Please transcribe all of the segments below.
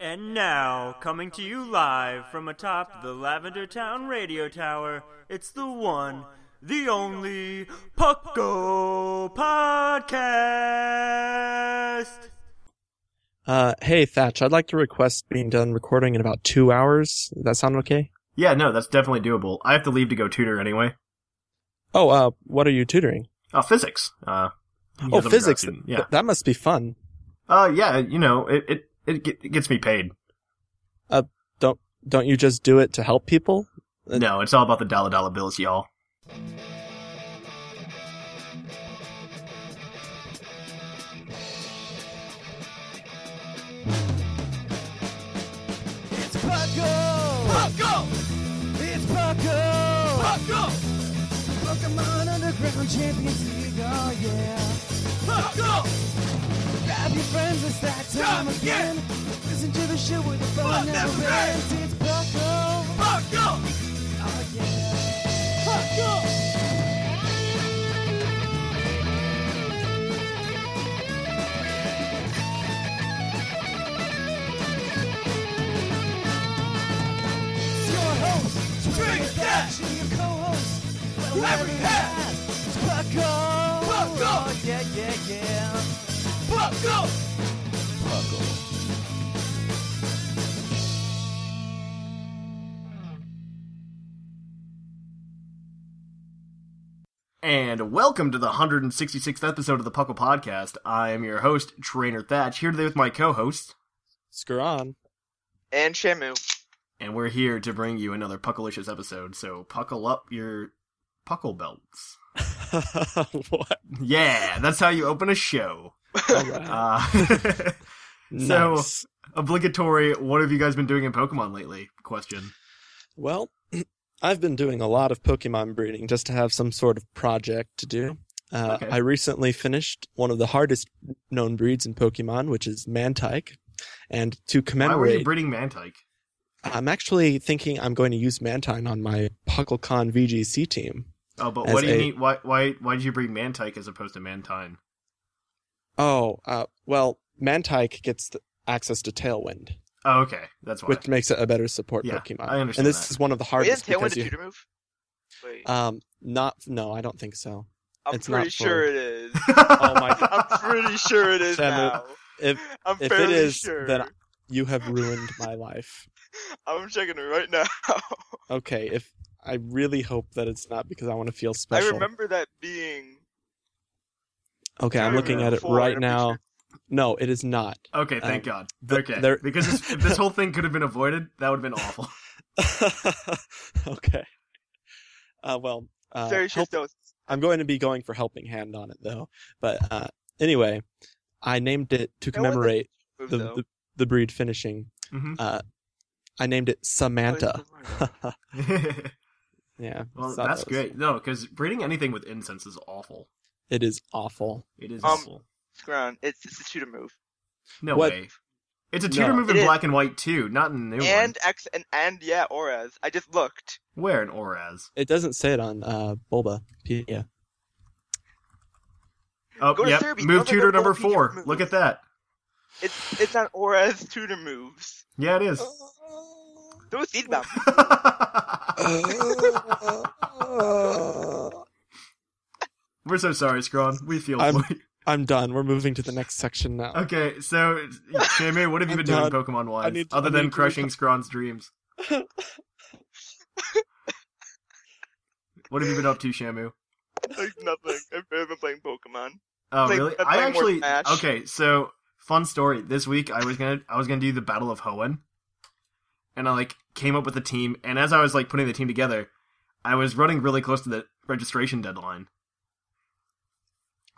And now, coming to you live from atop the Lavender Town radio tower, it's the one, the only Puckle Podcast! Uh, hey Thatch, I'd like to request being done recording in about two hours. Does that sound okay? Yeah, no, that's definitely doable. I have to leave to go tutor anyway. Oh, uh, what are you tutoring? Uh, physics. Uh, Oh, because I'm a grad physics. Yeah. that must be fun. Uh, yeah, you know, it, it, it, it gets me paid. Uh, don't don't you just do it to help people? Uh, No, it's all about the dollar dollar bills, y'all. Underground Champions League, oh yeah. Pucko! Grab your friends, it's that time again. Listen to the show where the fun never ends. It's Pucko! Pucko! Oh yeah. Your host, Drink and your co-host, Larry Hat. It's Pucko! Pucko! Oh, yeah, yeah, yeah. Pucko! Pucko. And welcome to the 166th episode of the Puckle Podcast. I am your host, Trainer Thatch, here today with my co-host, Skuran. and Shamu. and we're here to bring you another Puckalicious episode, so puckle up your puckle belts. what? Yeah, that's how you open a show. All right. Uh, so, nice. obligatory, what have you guys been doing in Pokemon lately? Question. Well, I've been doing a lot of Pokemon breeding just to have some sort of project to do. Uh, Okay. I recently finished one of the hardest known breeds in Pokemon, which is Mantyke. And to Why were you commemorate, breeding Mantyke? I'm actually thinking I'm going to use Mantine on my PuckleCon VGC team. Oh, but what do you a- need? Why, why, why did you bring Mantyke as opposed to Mantine? Oh, uh, well, Mantyke gets the access to Tailwind, Oh, okay, that's why. which makes it a better support Yeah, Pokemon. I understand And this that. is one of the Wait, hardest isn't Tailwind because a you, tutor move? Wait, um, not no, I don't think so. I'm it's pretty not sure it is. Oh my god! I'm pretty sure it is Shamu, now. If I'm if it fairly is, sure. then you have ruined my life. I'm checking it right now. Okay, if I really hope that it's not because I want to feel special. I remember that being. Okay, I'm looking at it right now. sure. No, it is not. Okay, thank Um, God. the- okay, there- because this, if this whole thing could have been avoided, that would have been awful. okay. Uh, well, uh, Very help- I'm going to be going for helping hand on it though. But uh, anyway, I named it to That wasn't commemorate Move, the, the the breed finishing. Mhm. Uh, I named it Samantha. yeah, well, that's that was- great. No, because breeding anything with incense is awful. It is awful. It is Um, awful. Scrown. It's it's a tutor move. No what- way. It's a tutor No. move in It is. black and white too, not in the new And one. X and and yeah, ORAS. I just looked. Where in ORAS? It doesn't say it on uh, Bulba. Yeah. Oh, Go yep. Serebii. Move tutor number four. Look at that. It's it's on ORAS tutor moves. Yeah, it is. Throw a seed bomb. We're so sorry, Scrawn. We feel I'm- for you. I'm done. We're moving to the next section now. Okay, so Shamu, what have you I'm been doing. Pokemon wise, to- other I than need to crushing reco- Scrawn's dreams? What have you been up to, Shamu? like nothing. I've been playing Pokemon. Oh, Play- really? I'm I playing more actually okay. So fun story. This week I was gonna I was gonna do the Battle of Hoenn, and I like came up with a team. And as I was like putting the team together, I was running really close to the registration deadline.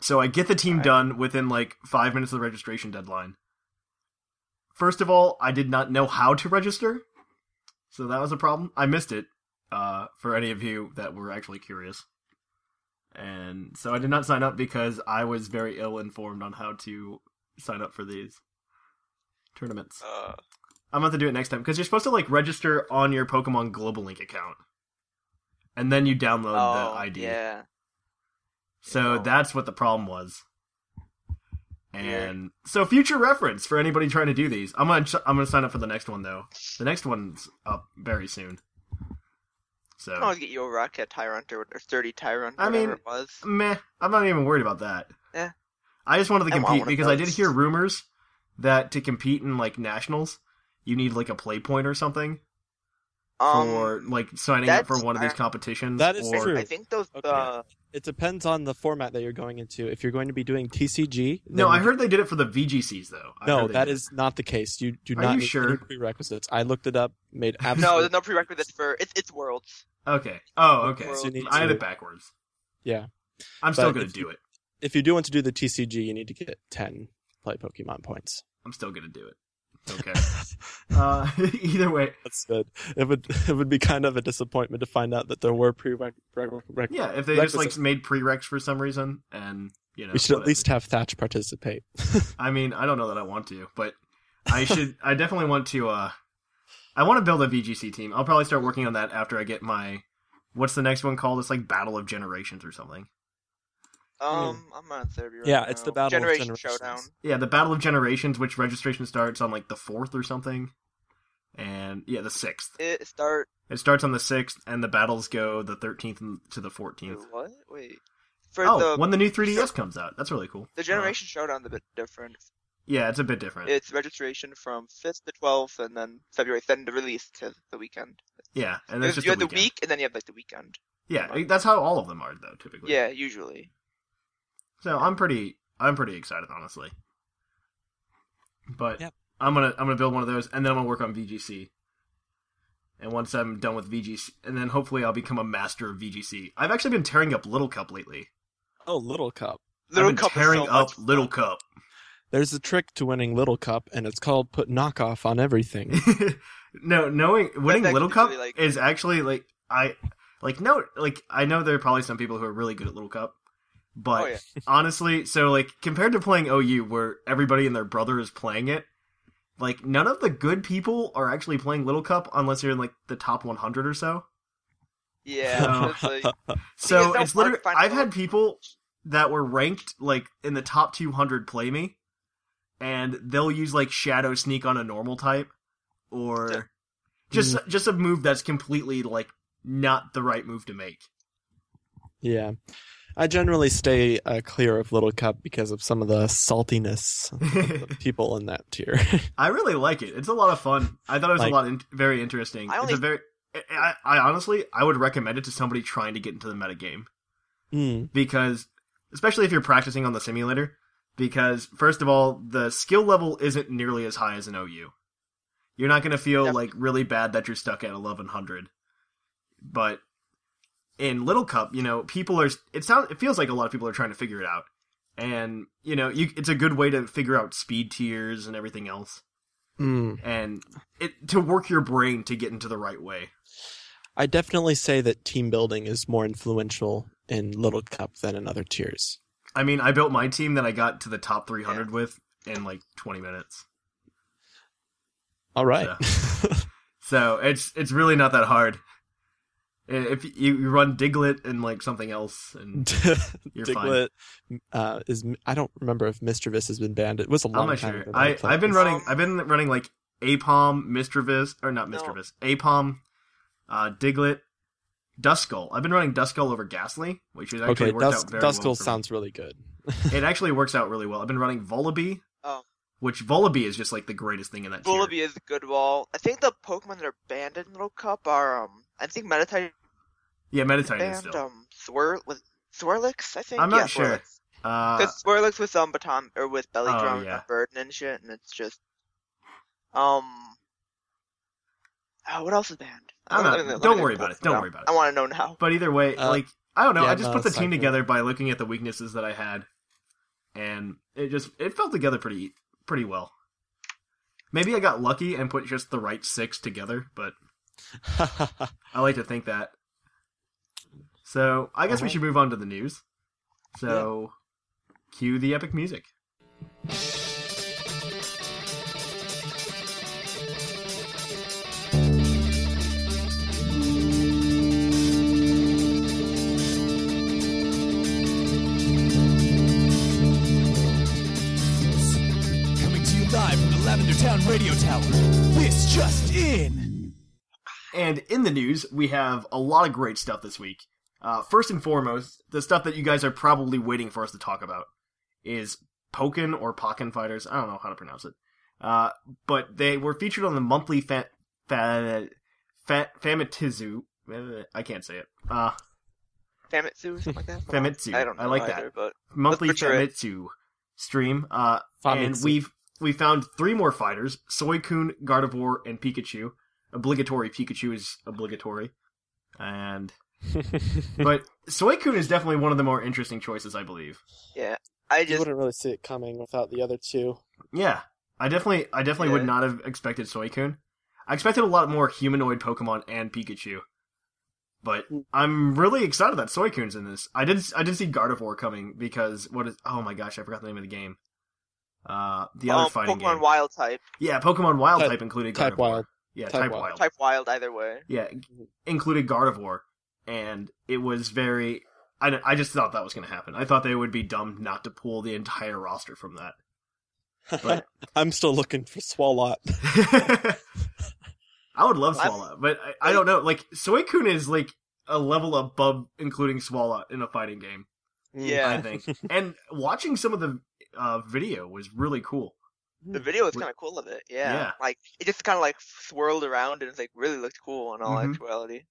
So I get the team Alright. done within like five minutes of the registration deadline. First of all, I did not know how to register, so that was a problem. I missed it. Uh, for any of you that were actually curious, and so I did not sign up because I was very ill informed on how to sign up for these tournaments. Uh, I'm about to do it next time because you're supposed to like register on your Pokemon Global Link account, and then you download oh, the ID. yeah. So Oh. that's what the problem was. And so, future reference for anybody trying to do these. I'm gonna I'm gonna sign up for the next one though. The next one's up very soon. So I'll get you a Rocket Tyrant or, or 30 Tyrant, I whatever mean, it was. meh. I'm not even worried about that. Yeah. I just wanted to compete because I did hear rumors that to compete in like nationals, you need like a play point or something Um, for like signing up for one of these competitions. That is or, true. I think those. Okay. Uh, It depends on the format that you're going into. If you're going to be doing TCG, No, I heard they did it for the VGCs though. I No, heard they that did it. is not the case. You do Are not you need sure? any prerequisites. I looked it up, made no, absolutely there's no prerequisites for it's it's Worlds. Okay. Oh, okay. World You need I had it backwards. Yeah. I'm still gonna do you- it. If you do want to do the TCG, you need to get 10 play Pokemon points. I'm still gonna do it. Okay. uh, either way, That's good. It would it would be kind of a disappointment to find out that there were prerequisites. yeah. If they just like Requisites. made prereqs for some reason, and you know, we should at least have Thatch participate. I mean, I don't know that I want to, but I should. I definitely want to. uh I want to build a VGC team. I'll probably start working on that after I get my. What's the next one called? It's like Battle of Generations or something. Um, I'm on Serebii right Yeah, it's the now. Battle of Generations. Showdown. Yeah, the Battle of Generations, which registration starts on like the fourth or something, and yeah, the sixth. It start. It starts on the sixth, and the battles go the thirteenth to the fourteenth. What? Wait. For Oh, the when the new 3DS comes out, that's really cool. the Generation Showdown's a bit different. Uh, yeah, it's a bit different. It's registration from 5th to 12th, and then February, then the release to the weekend. yeah, and You it's have, just you have the weekend. week, and then you have like the weekend. Yeah, that's how all of them are, though, typically. Yeah, usually. So I'm pretty, I'm pretty excited, honestly. But Yep. I'm gonna, I'm gonna build one of those, and then I'm gonna work on VGC. And once I'm done with VGC, and then hopefully I'll become a master of VGC. I've actually been tearing up Little Cup lately. oh, Little Cup. Little I've been Cup is tearing so up much Little. Cup. There's a trick to winning Little Cup, and it's called put knockoff on everything. no, knowing winning Little Cup really, like- is actually like I like no like I know there are probably some people who are really good at Little Cup, but Oh, yeah. honestly, so like compared to playing OU where everybody and their brother is playing it, like none of the good people are actually playing Little Cup unless you're in like the top 100 or so. Yeah. it's like, So it's so it's hard literally I've a had people that were ranked like in the top 200 play me and they'll use like shadow sneak on a normal type or Yeah. just Mm. just a move that's completely like not the right move to make. yeah. I generally stay uh, clear of Little Cup because of some of the saltiness of the people in that tier. I really like it. It's a lot of fun. I thought it was Like- a lot in- very interesting. I it's a very I, I honestly I would recommend it to somebody trying to get into the metagame. mm. because especially if you're practicing on the simulator because first of all the skill level isn't nearly as high as an OU. You're not going to feel Yep. like really bad that you're stuck at 1100. But in Little Cup, you know, people are it sounds it feels like a lot of people are trying to figure it out. And, you know, you it's a good way to figure out speed tiers and everything else Mm. and it to work your brain to get into the right way. I definitely say that team building is more influential in Little Cup than in other tiers. I mean, I built my team that I got to the top 300 with in like 20 minutes. All right. So it's it's really not that hard. If you, you run Diglett and like something else, and You're fine. Diglett uh, is I don't remember if Misdreavus has been banned. It was a long I'm time sure. ago. I I've been this. running I've been running like Aipom, Misdreavus, or not No. Misdreavus, Aipom, uh, Diglett, Duskull. I've been running Duskull over Gastly, which has actually Okay, worked Dusk, out very Duskull well. for me. sounds really good. It actually works out really well. I've been running Vullaby, Oh. which Vullaby is just like the greatest thing in that tier. Vullaby is a good wall. I think the Pokemon that are banned in Little Cup are um. I think Meditite Yeah, Meditite is still. um Swir with Swirlix. I think. I'm not yeah, sure. Swirlix. Uh, Because Swirlix with um baton or with belly Oh, drum yeah. and burden and shit, and it's just um. Oh, what else is banned? I don't Let know. me- let Don't worry about it. it Don't out. worry about it. I want to know now. But either way, Uh, like I don't know. yeah, I just no, put the team not together by looking at the weaknesses that I had, and it just it fell together pretty pretty well. Maybe I got lucky and put just the right six together, but I like to think that. So I guess we Uh-huh. should move on to the news. So, cue the epic music. Coming to you live from the Lavender Town Radio Tower. This just in. And in the news, we have a lot of great stuff this week. Uh, first and foremost, the stuff that you guys are probably waiting for us to talk about is Pokken or Pokken Fighters. I don't know how to pronounce it. Uh, but they were featured on the monthly fa- fa- fa- Famitsu. I can't say it. Uh, Famitsu, something like that. Famitsu. I don't know I like either, that. but monthly Let's it. Famitsu stream. Uh, and we've we found three more fighters: Suicune, Gardevoir, and Pikachu. Obligatory Pikachu is obligatory, and but Suicune is definitely one of the more interesting choices, I believe. yeah, I you just wouldn't really see it coming without the other two. Yeah, I definitely, I definitely would not have expected Suicune. I expected a lot more humanoid Pokemon and Pikachu, but I'm really excited that Suicune's in this. I did, I did see Gardevoir coming because what is? Oh my gosh, I forgot the name of the game. Uh, the other um, fighting Pokemon game. Wild type, Yeah, Pokemon Wild Type- type included type Gardevoir. Wild. Yeah, Type type, Wild. wild. type Wild either way. Yeah, included Gardevoir, and it was very. I, I just thought that was going to happen. I thought they would be dumb not to pull the entire roster from that. But- I'm still looking for Swalot. I would love I'm- but I, I don't know. Like Suicune is like a level above including Swalot in a fighting game. Yeah, I think. and watching some of the uh, video was really cool. The video was kind of cool of it. Yeah. Yeah. like it just kind of like swirled around and it's like really looked cool in all Mhm. actuality.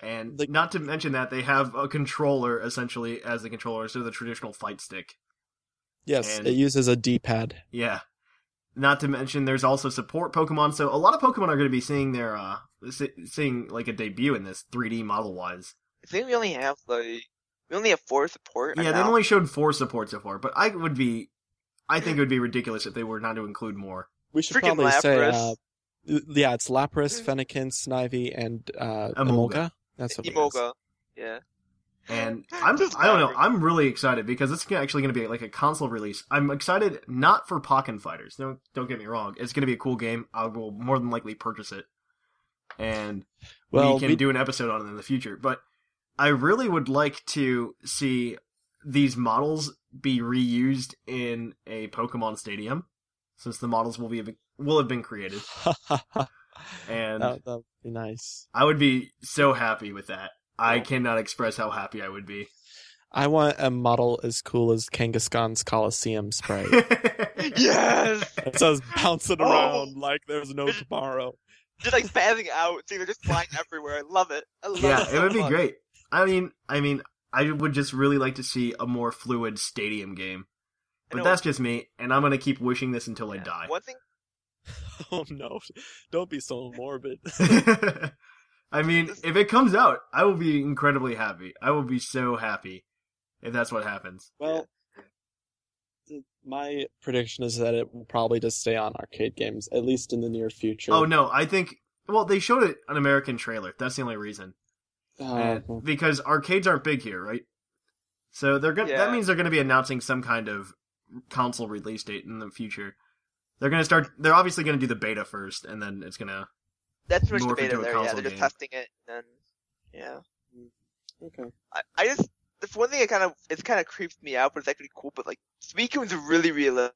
And Like- not to mention that they have a controller essentially as the controller instead of the traditional fight stick. Yes, And- it uses a D-pad. Yeah. Not to mention there's also support Pokemon, so a lot of Pokemon are going to be seeing their uh seeing like a debut in this 3D model wise. I think we only have like we only have four support. Yeah, right they've only showed four support so far, but I would be I think it would be ridiculous if they were not to include more. We should Freaking probably say, Lapras. uh, yeah, it's Lapras, Fennekin, Snivy, and uh, Emolga. Emolga. That's what it is. Emolga. Yeah. And I'm Just I don't know, I'm really excited because it's actually going to be like a console release. I'm excited not for Pokken Fighters. Don't don't get me wrong. It's going to be a cool game. I will more than likely purchase it. And Well, we can we- do an episode on it in the future. But I really would like to see these models be reused in a Pokemon Stadium, since the models will be will have been created, and that would be nice. I would be so happy with that. I cannot express how happy I would be. I want a model as cool as Kangaskhan's Coliseum spray. yes. it says bouncing Oh. around like there's no tomorrow. Just like spazzing out, so they're just flying everywhere. I love it. I love yeah, it. it so would be much. great. I mean, I mean, I would just really like to see a more fluid stadium game. But that's just me, and I'm gonna keep wishing this until I die. One thing Oh no! Don't be so morbid. I mean, if it comes out, I will be incredibly happy. I will be so happy if that's what happens. Well, my prediction is that it will probably just stay on arcade games, at least in the near future. Oh no, I think well they showed it an American trailer. That's the only reason. Oh, And- because arcades aren't big here, right? So they're gonna that means they're gonna be announcing some kind of console release date in the future. They're gonna start they're obviously gonna do the beta first and then it's gonna that's pretty much morph the beta into a there. Yeah, they're just game. testing it, and then yeah. okay. I, I just that's one thing that kind of it's kind of creeps me out, but it's actually cool. But like Suicune's really realistic,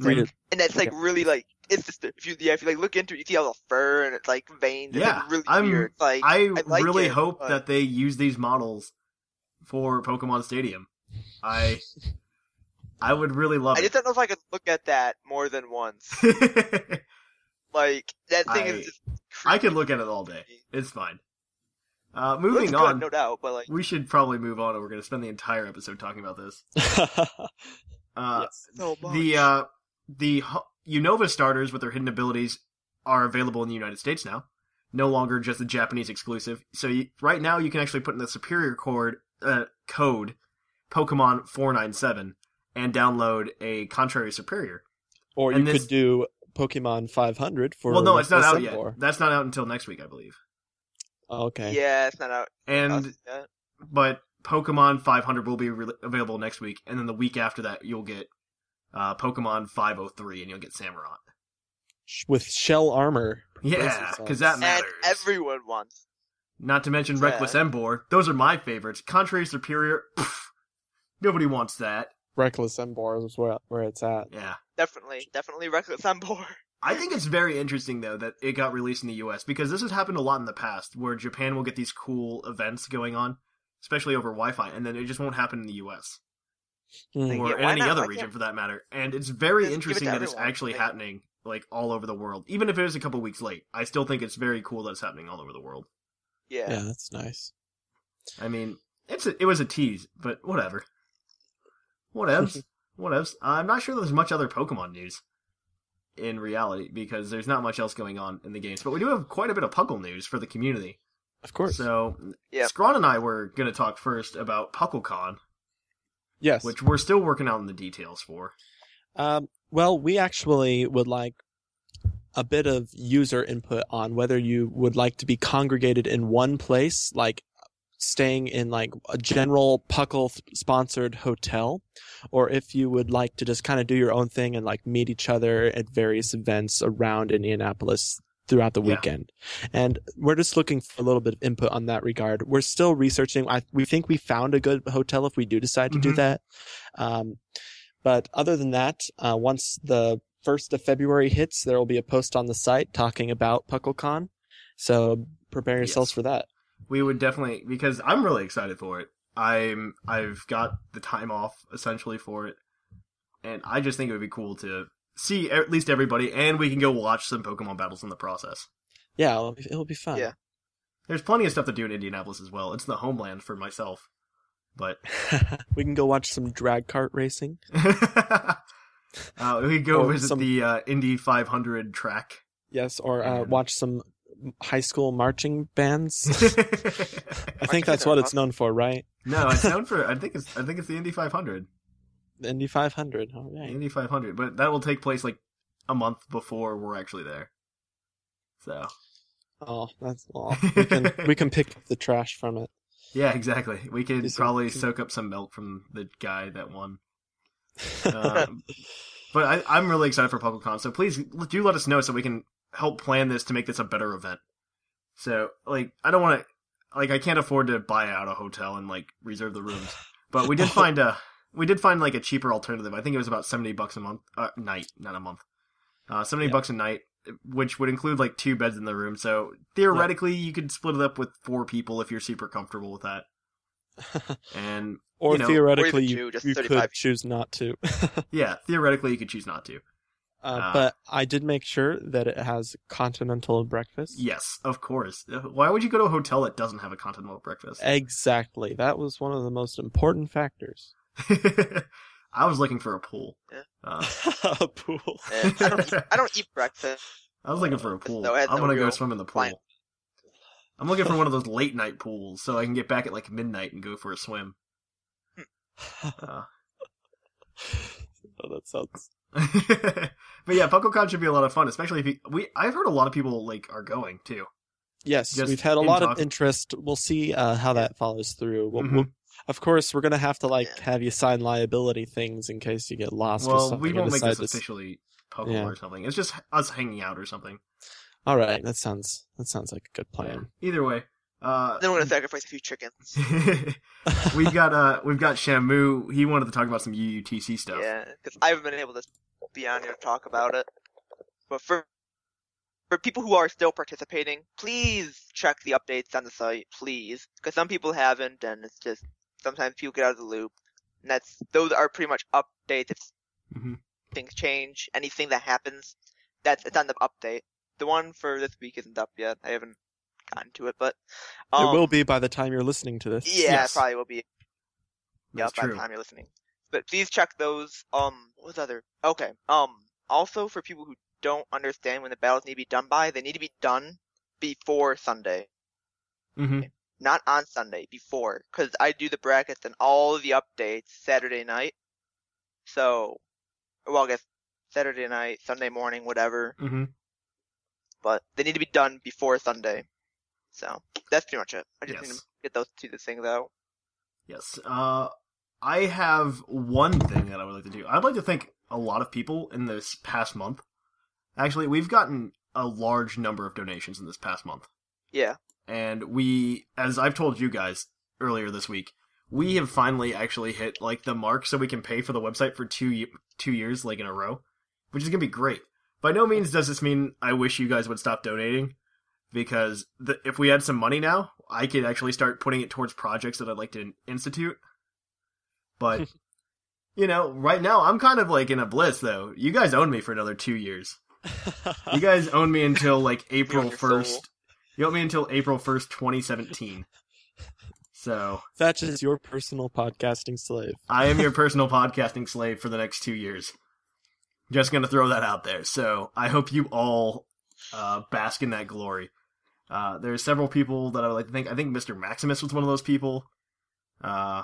Real- and that's like really like it's just if you yeah if you like look into it, you see all the fur and it's like veins. Yeah, like, really I'm- weird. Like I, like really it, hope but- that they use these models for Pokemon Stadium. I I would really love I just it. don't know if I could look at that more than once. Like that thing I- is just. I could look at it all day. It's fine. Uh, moving good, on, no doubt. But like we should probably move on, or we're going to spend the entire episode talking about this. Uh, yes. so much. The uh, the Ho- Unova starters with their hidden abilities are available in the United States now. no longer just a Japanese exclusive. So you, right now, you can actually put in the Serperior code, uh, code Pokemon four nine seven and download a Contrary Serperior. Or you this- could do Pokemon 500 for. well, no, it's not out yet. Emboar. That's not out until next week, I believe. Okay. Yeah, it's not out. And I'll see that. but Pokemon 500 will be re- available next week, and then the week after that, you'll get uh, Pokemon 503, and you'll get Samurott. With shell armor. Yeah, because that matters. and everyone wants. Not to mention Yeah. Reckless Emboar. Those are my favorites. Contrary Serperior, pff, nobody wants that. Reckless Emboar is where, where it's at. Yeah. Definitely, definitely reckless on board. I think it's very interesting though that it got released in the US because this has happened a lot in the past where Japan will get these cool events going on, especially over Wi-Fi, and then it just won't happen in the US Or Yeah, any not? other Why region can't- for that matter. And it's very Just give it interesting to that it's actually Like- happening like all over the world. Even if it is a couple weeks late, I still think it's very cool that it's happening all over the world. Yeah. Yeah, that's nice. I mean, it's a, it was a tease, but whatever. Whatevs. Whatevs. I'm not sure there's much other Pokemon news in reality because there's not much else going on in the games, but we do have quite a bit of Puckle news for the community. Of course. So, Yeah. Scrawn and I were going to talk first about PuckleCon, yes. which we're still working out in the details for. Um, well, we actually would like a bit of user input on whether you would like to be congregated in one place, like staying in like a general Puckle sponsored hotel, or if you would like to just kind of do your own thing and like meet each other at various events around Indianapolis throughout the Yeah. weekend. And we're just looking for a little bit of input on that regard. We're still researching. I, we think we found a good hotel if we do decide to do Mhm. that. Um, but other than that, uh, once the first of February hits, there will be a post on the site talking about PuckleCon. So prepare yourselves Yes. for that. We would definitely because I'm really excited for it. I'm I've got the time off essentially for it, and I just think it would be cool to see at least everybody, and we can go watch some Pokemon battles in the process. Yeah, it'll be, it'll be fun. Yeah. There's plenty of stuff to do in Indianapolis as well. It's the homeland for myself, but we can go watch some drag cart racing. uh, we go Or visit some- the uh, Indy 500 track. Yes, or uh, And- watch some high school marching bands. I think that's what it's known for, right? No, it's known for. I think it's. I think it's the Indy 500. Indy 500. All The. Indy 500, but that will take place like a month before we're actually there. So Oh, that's all. We can we can pick up the trash from it. yeah, exactly. We could probably some- soak up some milk from the guy that won. Um, but I, I'm really excited for PuckleCon. So please do let us know so we can help plan this to make this a better event. So like I don't want to like I can't afford to buy out a hotel and like reserve the rooms, but we did find a we did find like a cheaper alternative. I think it was about seventy bucks a month uh, night, not a month. Uh, seventy Yeah. bucks a night, which would include like two beds in the room. So theoretically, you could split it up with four people if you're super comfortable with that. And or you know, theoretically, or you, two, just you could 35. choose not to. yeah, theoretically, you could choose not to. uh, Ah. but I did make sure that it has continental breakfast. Yes, of course. Uh, Why would you go to a hotel that doesn't have a continental breakfast? Exactly. That was one of the most important factors. I was looking for a pool. Yeah. Uh, a pool. And I don't eat, I don't eat breakfast. I was looking for a pool. No, I'm no gonna go swim in the pool. client. I'm looking for one of those late night pools so I can get back at like midnight and go for a swim. Uh, oh, that sounds. but yeah, PuckleCon should be a lot of fun, especially if you, we. I've heard a lot of people like are going too. Yes, Just we've had a lot talk- of interest. We'll see uh, how that follows through. We'll, Mhm. we'll, of course, we're gonna have to like Yeah. have you sign liability things in case you get lost or Well, something. we won't make decide this to officially Pokemon Yeah. or something. It's just us hanging out or something. All right, that sounds that sounds like a good plan. Either way, uh, Then we're gonna sacrifice a few chickens. we've got uh, we've got Shamu. He wanted to talk about some UUTC stuff. Yeah, because I haven't been able to be on here to talk about it. But for for people who are still participating, please check the updates on the site, please, because some people haven't, and it's just sometimes people get out of the loop. And that's those are pretty much updates. If Mhm. things change, anything that happens, that's it's on the update. The one for this week isn't up yet. I haven't gotten to it, but um, it will be by the time you're listening to this. Yeah, Yes. it probably will be That's yeah, by the time you're listening. But please check those. Um, what was other? Okay. Um, also for people who don't understand when the battles need to be done by, they need to be done before Sunday, hmm not on Sunday, before, because I do the brackets and all the updates Saturday night. So, well, I guess Saturday night, Sunday morning, whatever. hmm But they need to be done before Sunday. So that's pretty much it. I just need to get those two things out. Yes. Uh, I have one thing that I would like to do. I'd like to thank a lot of people in this past month. Actually, we've gotten a large number of donations in this past month. Yeah. And we as i've told you guys earlier this week we have finally actually hit like the mark so we can pay for the website for two two years like in a row which is gonna be great. By no means does this mean i wish you guys would stop donating because the, if we had some money now i could actually start putting it towards projects that i'd like to institute. But you know right now i'm kind of like in a bliss though. You guys own me for another two years. You guys own me until like april your soul. 1st you own me until april 1st 2017 so Thatch is your personal podcasting slave. i am your personal podcasting slave for the next two years just gonna throw that out there so i hope you all uh, bask in that glory uh, there's several people that i would like to think. i think mr maximus was one of those people uh,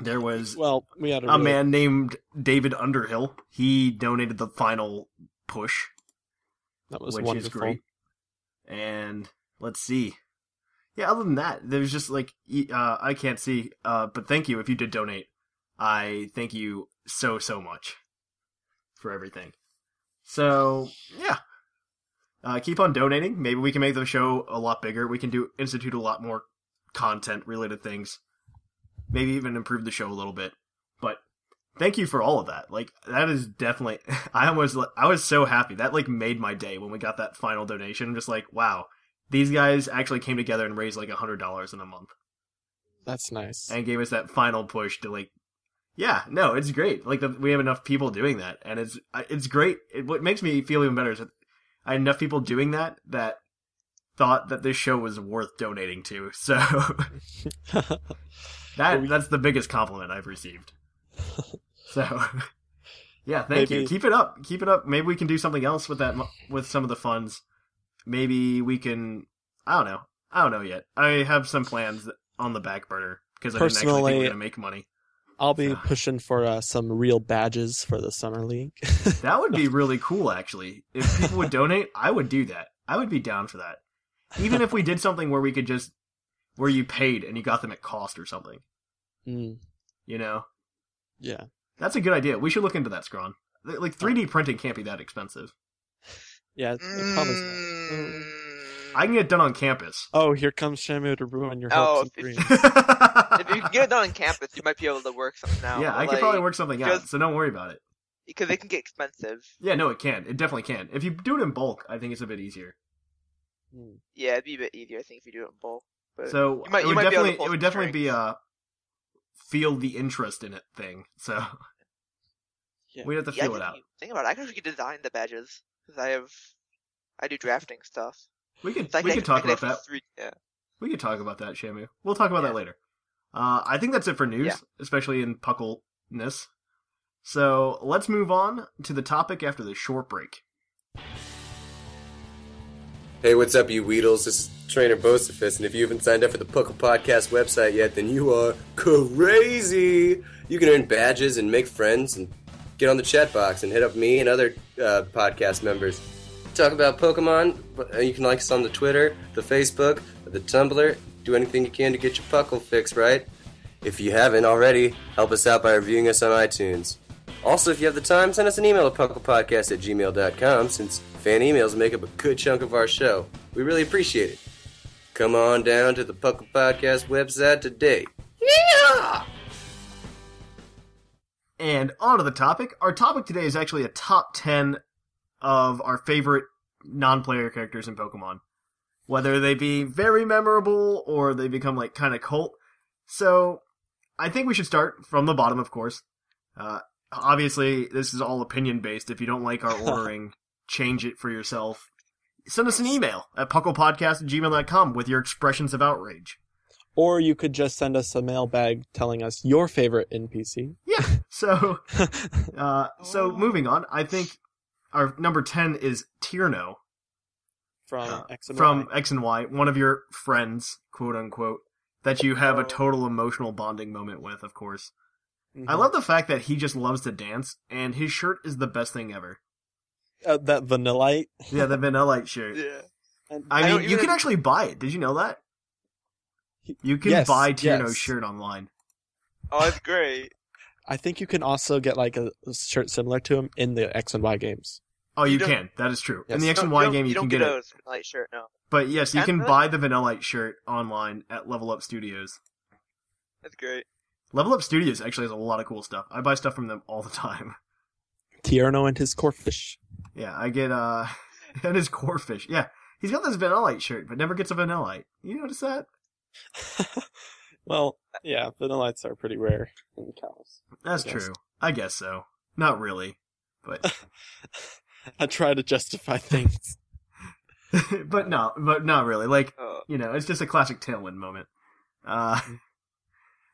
there was Well, we had a, a really- man named david underhill he donated the final push that was which wonderful. is great. And let's see. Yeah, other than that, there's just like uh, I can't see. Uh, but thank you if you did donate. I thank you so so much for everything. So yeah, uh, keep on donating. Maybe we can make the show a lot bigger. We can do institute a lot more content related things. Maybe even improve the show a little bit. Thank you for all of that. Like that is definitely. I almost. I was so happy that like made my day when we got that final donation. I'm just like, wow, these guys actually came together and raised like a hundred dollars in a month That's nice. and gave us that final push to like. Yeah, no, it's great. Like the, we have enough people doing that, and it's it's great. It, what makes me feel even better is that I had enough people doing that that thought that this show was worth donating to. So that that's the biggest compliment I've received. So yeah, thank you. Keep it up. Keep it up. Maybe we can do something else with that with some of the funds. Maybe we can. I don't know. I don't know yet. I have some plans on the back burner because I didn't actually think we we're gonna make money. I'll be So- pushing for uh, some real badges for the summer league. That would be really cool, actually. If people would donate, I would do that. I would be down for that. Even if we did something where we could just, where you paid and you got them at cost or something. mm, You know, yeah. That's a good idea. We should look into that, Scron. Like 3D printing can't be that expensive. Yeah, it probably. Mm, I can get it done on campus. Oh, here comes Shamu to ruin your Oh, hopes if- and dreams. if you can get it done on campus, you might be able to work something out. Yeah, I Like, could probably work something out, so don't worry about it. because it can get expensive. Yeah, no, it can. It definitely can. If you do it in bulk, I think it's a bit easier. Mm. Yeah, it'd be a bit easier, I think, if you do it in bulk. But So you might- it you would might be able to definitely it would definitely be a feel the interest in it thing. So Yeah. we'd have to yeah, I feel it out. think about it. I could actually design the badges because I have, I do drafting stuff. We could So we can- could talk about that. three- yeah. We could talk about that, Shamu. We'll talk about that later. Uh, I think that's it for news, Yeah. especially in Puckleness. So let's move on to the topic after the short break. Hey, what's up, you Weedles? This is Trainer Bocephus, and if you haven't signed up for the Puckle Podcast website yet, then you are crazy! You can earn badges and make friends and get on the chat box and hit up me and other uh, podcast members. Talk about Pokemon. uh, You can like us on the Twitter, the Facebook, the Tumblr. Do anything you can to get your Puckle fix, right? If you haven't already, help us out by reviewing us on iTunes. Also, if you have the time, send us an email at pucklepodcast at gmail.com since fan emails make up a good chunk of our show. We really appreciate it. Come on down to the Puckle Podcast website today. Yeah! And on to the topic. Our topic today is actually a top 10 of our favorite non player characters in Pokemon. Whether they be very memorable or they become like kind of cult. So, I think we should start from the bottom, of course. Uh, obviously, this is all opinion based. If you don't like our ordering, change it for yourself. Send us an email at pucklepodcast at gmail.com with your expressions of outrage. Or you could just send us a mailbag telling us your favorite NPC. Yeah. So, uh, so moving on, I think our number 10 is Tierno. from uh, X and from Y. X and Y, one of your friends, quote unquote, that you have a Oh. total emotional bonding moment with, of course. I Mhm. love the fact that he just loves to dance, and his shirt is the best thing ever. uh, that Vanillite. Yeah, the Vanillite shirt. Yeah. And I I mean, don't you can actually buy it. Did you know that? You can Yes, buy Tierno's yes. shirt online. Oh, that's great. I think you can also get like a, a shirt similar to him in the X and Y games. Oh, you, You can. That is true. In the X and Y game, you, don't can get, get it. a light shirt. No, But yes, you Can can really? buy the Vanillite shirt online at Level Up Studios. that's great. Level Up Studios actually has a lot of cool stuff. I buy stuff from them all the time. Tierno and his Corphish. Yeah, I get uh and his Corphish. Yeah. He's got this Vanillite shirt, but never gets a Vanillite. You notice that? well, yeah, Vanillites are pretty rare in cows. That's true. I guess so. Not really. But I try to justify things. but no, but not really. Like Oh, you know, it's just a classic Tailwind moment. Uh,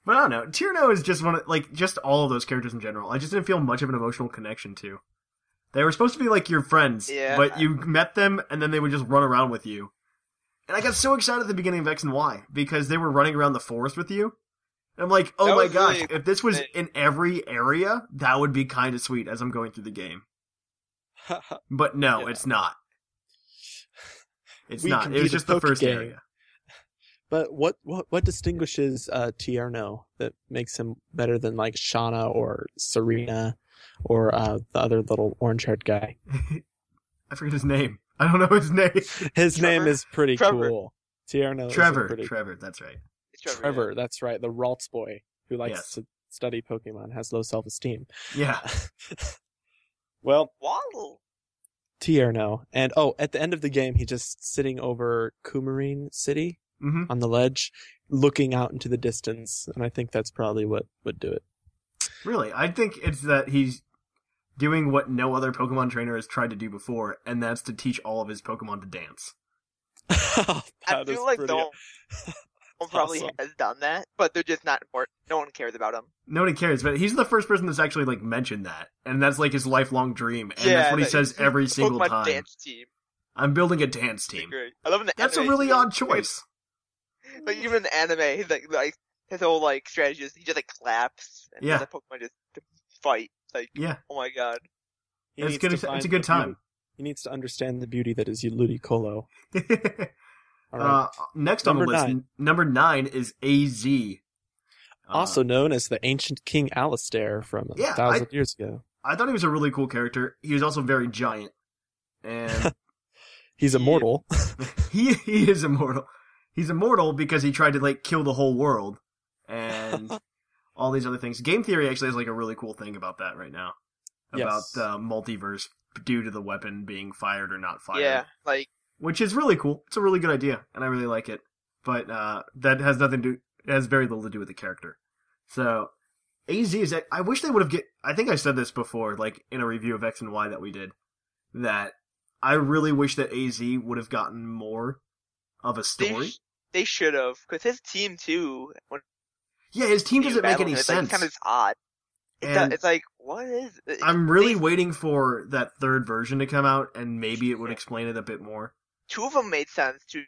but I don't know. Tierno is just one of like just all of those characters in general. I just didn't feel much of an emotional connection to. They were supposed to be like your friends, Yeah. but you met them and then they would just run around with you. And I got so excited at the beginning of X and Y because they were running around the forest with you. And I'm like, oh That my gosh, really if this was in every area, that would be kind of sweet as I'm going through the game. But no, Yeah. it's not. It's We not. It was just the first game. area. but what, what what distinguishes uh, Tierno that makes him better than like Shauna or Serena or uh, the other little orange haired guy? I forget his name. I don't know his name. His Trevor? name is pretty Trevor. cool. Tierno. Trevor. Pretty, Trevor, that's right. it's Trevor. Trevor, that's right. The Ralts boy who likes Yes. to study Pokemon has low self esteem. Yeah. well, Yeah. Waddle. Tierno. And oh, at the end of the game, he's just sitting over Coumarine City hmm on the ledge, looking out into the distance. And I think that's probably what would do it. Really, I think it's that he's doing what no other Pokemon trainer has tried to do before, and that's to teach all of his Pokemon to dance. I feel like pretty- no one probably awesome. has done that, but they're just not important. No one cares about them. Nobody cares, but he's the first person that's actually like mentioned that, and that's like his lifelong dream, and yeah, that's what he says every the single Pokemon time. dance team. I'm building a dance They're team. Great. I love in the That's a really odd choice. Like even in the anime, like like his whole like strategy is he just like claps and Yeah. the Pokemon just fight. Like Yeah, oh my god. He it's good. It's a good time. beauty- He needs to understand the beauty that is Ludicolo. All right. uh, next on Number the list, nine. number nine is AZ. Uh, also known as the ancient King Alistair from Yeah, a thousand I- years ago. I thought he was a really cool character. He was also very giant, and He's immortal. he he is immortal. He's immortal because he tried to like kill the whole world and all these other things. Game theory actually has like a really cool thing about that right now. About Yes. the multiverse due to the weapon being fired or not fired. Yeah, like Which is really cool. It's a really good idea and I really like it. But uh that has nothing to it has very little to do with the character. So AZ is I wish they would have get I think I said this before, like in a review of X and Y that we did, that I really wish that AZ would have gotten more of a they story. sh- they should have because his team too. When Yeah, his team doesn't make any it's sense. Like, kind of odd. It's, And- it's like what is? It? I'm really they- waiting for that third version to come out, and maybe it would explain it a bit more. two of them made sense to. to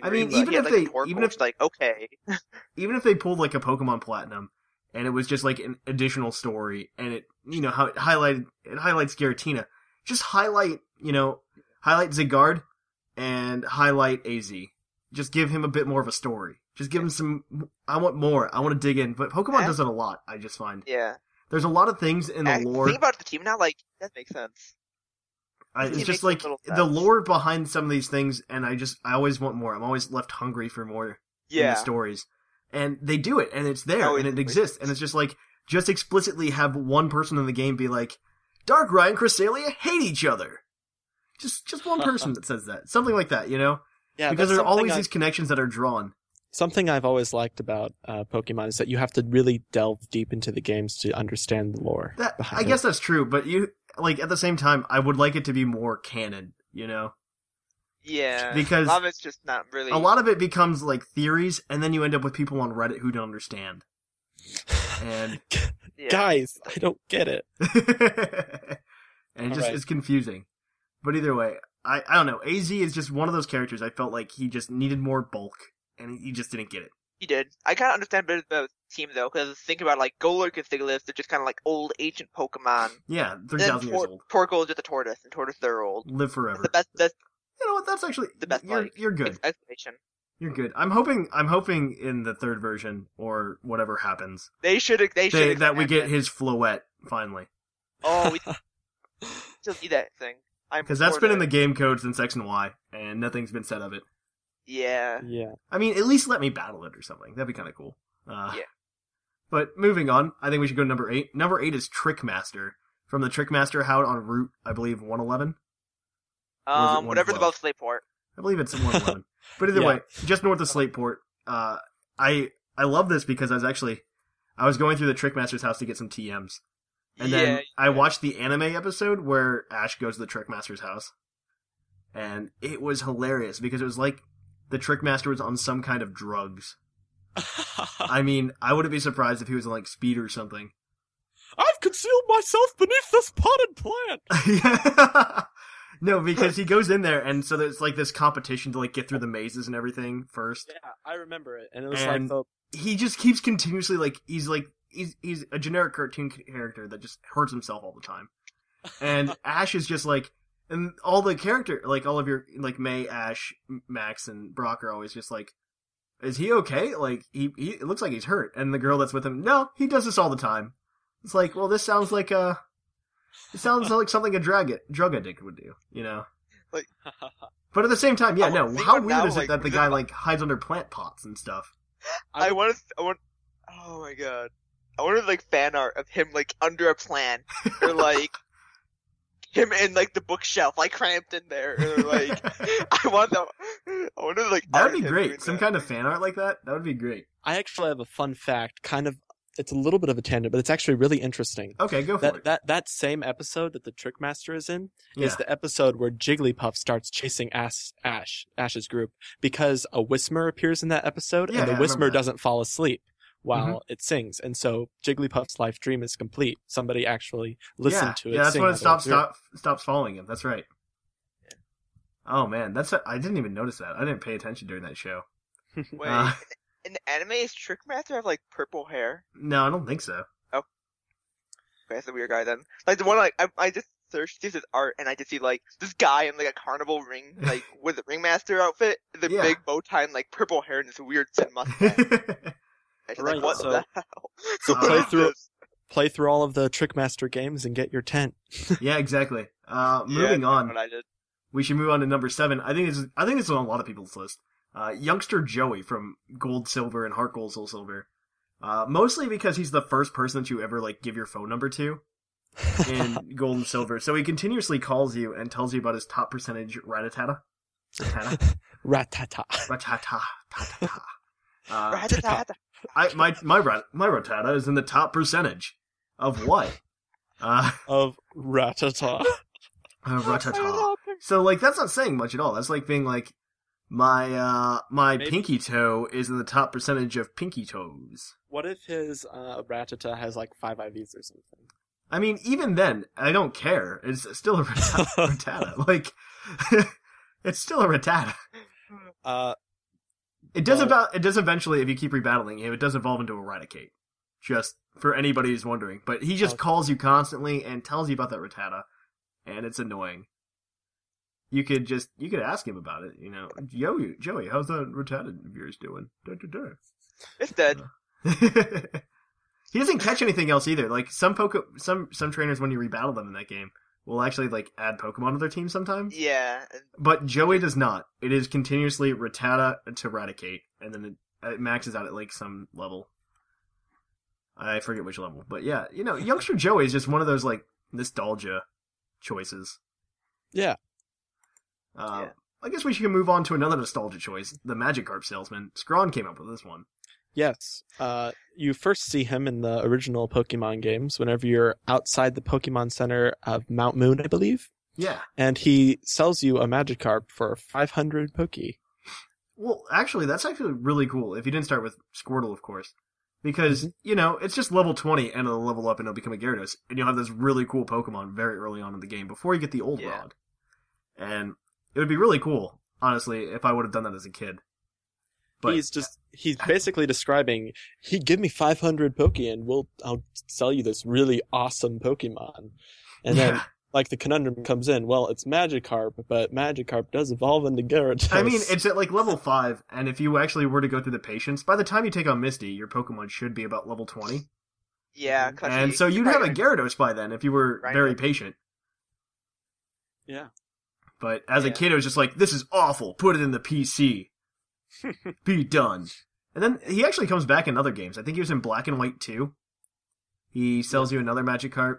a I degree, mean, even if like, they- even if- like okay, Even if they pulled like a Pokemon Platinum, and it was just like an additional story, and it, you know, how it highlighted, it highlights Giratina. Just highlight, you know, highlight Zygarde, and highlight AZ. Just give him a bit more of a story. Just give him some. I want more. I want to dig in. But Pokemon Yeah. does it a lot. I just find yeah. there's a lot of things in the Act- lore. Think about the team now. Like that makes sense. I, it's just like the lore behind some of these things, and I just I always want more. I'm always left hungry for more in Yeah. the stories, and they do it, and it's there, Oh, and it- exists, and it's just like just explicitly have one person in the game be like, Darkrai and Cresselia hate each other. Just just one person that says that, something like that, you know, Yeah, because there are always I- these connections that are drawn. Something I've always liked about uh, Pokemon is that you have to really delve deep into the games to understand the lore. That behind I it. guess that's true, but you like at the same time, I would like it to be more canon, you know. Yeah. Because a lot of it's just not really. a lot of it becomes like theories, and then you end up with people on Reddit who don't understand. And yeah. Guys, I don't get it. and it just Alright. it's confusing. But either way, I I don't know. Az is just one of those characters. I felt like he just needed more bulk, and he just didn't get it. He did. I kind of understand about the team though, because think about like Golurk and Sigilyphs, they're just kind of like old ancient Pokemon. Yeah, three thousand years old, Torkoal is just a tortoise, and tortoise they're old. live forever. The best, best, You know what? That's actually the best You're, you're good. explanation. You're good. I'm hoping. I'm hoping in the third version or whatever happens, They should. They they, should. that we get it. his Floette finally, Oh, we still need that thing. I'm because that's been in the game code since X and Y, and nothing's been said of it. Yeah. Yeah. I mean, at least let me battle it or something. That'd be kind of cool. Uh, Yeah. But moving on, I think we should go to number eight. Number eight is Trickmaster from the Trickmaster Hound on Route, I believe, 111. Or is it Um, whatever's 112? above Slateport. I believe it's 111. but either Yeah. way, just north of Slateport. Uh, I I love this because I was actually I was going through the Trickmaster's house to get some TMs, and then yeah, I watched the anime episode where Ash goes to the Trickmaster's house, and it was hilarious because it was like the Trickmaster was on some kind of drugs. I mean, I wouldn't be surprised if he was on like speed or something. I've concealed myself beneath this potted plant. No, because he goes in there, and so there's like this competition to like get through the mazes and everything first. Yeah, I remember it, and it was And- like He just keeps continuously like he's like he's he's a generic cartoon character that just hurts himself all the time, and Ash is just like. And all the character, like all of your, like May, Ash, Max, and Brock are always just like, "Is he okay?" Like he, he, it looks like he's hurt. And the girl that's with him, no, he does this all the time. It's like, well, this sounds like a, it sounds like something a drug drug addict would do, you know. Like, But at the same time, yeah, no. How weird now, is it like, that the guy like hides under plant pots and stuff? I want to. I want. Oh my god. I wanted like fan art of him like under a plant, or like him in like the bookshelf, like cramped in there, or like I want that. I wanted like That would be great. Some that. kind of fan art like that. That would be great. I actually have a fun fact. Kind of, it's a little bit of a tangent, but it's actually really interesting. Okay, go for That it. that that same episode that the Trickmaster is in yeah. is the episode where Jigglypuff starts chasing Ash, Ash Ash's group because a Whismur appears in that episode, Yeah, and the yeah, Whismur. Doesn't fall asleep while it sings, and so Jigglypuff's life dream is complete. Somebody actually listened yeah. to it. Yeah, that's sing when it all the way stops stop, stops following him. That's right. Oh man, that's a, I didn't even notice that. I didn't pay attention during that show. Wait, Uh, in the anime, is Trickmaster have like purple hair? no, I don't think so. Oh, okay, that's a weird guy then. Like the one like I, I just searched this is art, and I just see like this guy in like a carnival ring, like with a ringmaster outfit, the Yeah. big bow tie, and like purple hair, and this weird tin mustache. I Right, like, what so- the hell? So play through play through all of the Trickmaster games and get your tent. yeah, exactly. Uh, moving that's on. What I did. we should move on to number seven. I think this is, I think it's on a lot of people's list. Uh, youngster Joey from Gold, Silver, and Heart Gold, Soul Silver. Uh, mostly because he's the first person that you ever like give your phone number to in Gold and Silver. So he continuously calls you and tells you about his top percentage ratatata. Rattata, Rattata. Rattata, ta-ta-ta. Uh. I my my rat, my Rattata is in the top percentage of what? Uh, of Rattata. uh Rattata. So like that's not saying much at all. That's like being like my uh my Maybe- pinky toe is in the top percentage of pinky toes. What if his uh, Rattata has like five IVs or something? I mean, even then, I don't care. It's still a Rattata. Rattata. Like it's still a Rattata. Uh, It does Well- about it does eventually if you keep rebattling him, it does evolve into a Raticate. Just for anybody who's wondering. But he just Okay. calls you constantly and tells you about that Rattata. And it's annoying. You could just you could ask him about it, you know. Joey Joey, how's that Rattata of yours doing? Da, da, da. It's dead. he doesn't catch anything else either. Like some poke some some trainers when you rebattle them in that game will actually like add Pokemon to their team sometimes. Yeah. But Joey does not. It is continuously Rattata to a Raticate, and then it, it maxes out at like some level. I forget which level, but yeah, you know, youngster Joey is just one of those like nostalgia choices. yeah. Uh, Yeah. I guess we should move on to another nostalgia choice. The Magikarp salesman. Scrawn came up with this one. Yes. Uh, you first see him in the original Pokemon games whenever you're outside the Pokemon Center of Mount Moon, I believe. Yeah. And he sells you a Magikarp for 500 Poke. Well, actually, that's actually really cool. If you didn't start with Squirtle, of course, because Mm-hmm. you know it's just level twenty, and it'll level up, and it'll become a Gyarados, and you'll have this really cool Pokemon very early on in the game before you get the old Yeah. Rod. And It would be really cool, honestly, if I would have done that as a kid. But he's just he's basically describing he give me 500 Pokemon, we'll I'll sell you this really awesome Pokemon. And then Yeah. like the conundrum comes in, well, it's Magikarp, but Magikarp does evolve into Gyarados. I mean, it's at like level five, and if you actually were to go through the patience, by the time you take on Misty, your Pokemon should be about level twenty, yeah and he- so you'd have a probably- Gyarados by then if you were Right. very patient. yeah. But as a kid, it was just like, this is awful. Put it in the PC. Be done. And then he actually comes back in other games. I think he was in Black and White too. He sells you another Magikarp,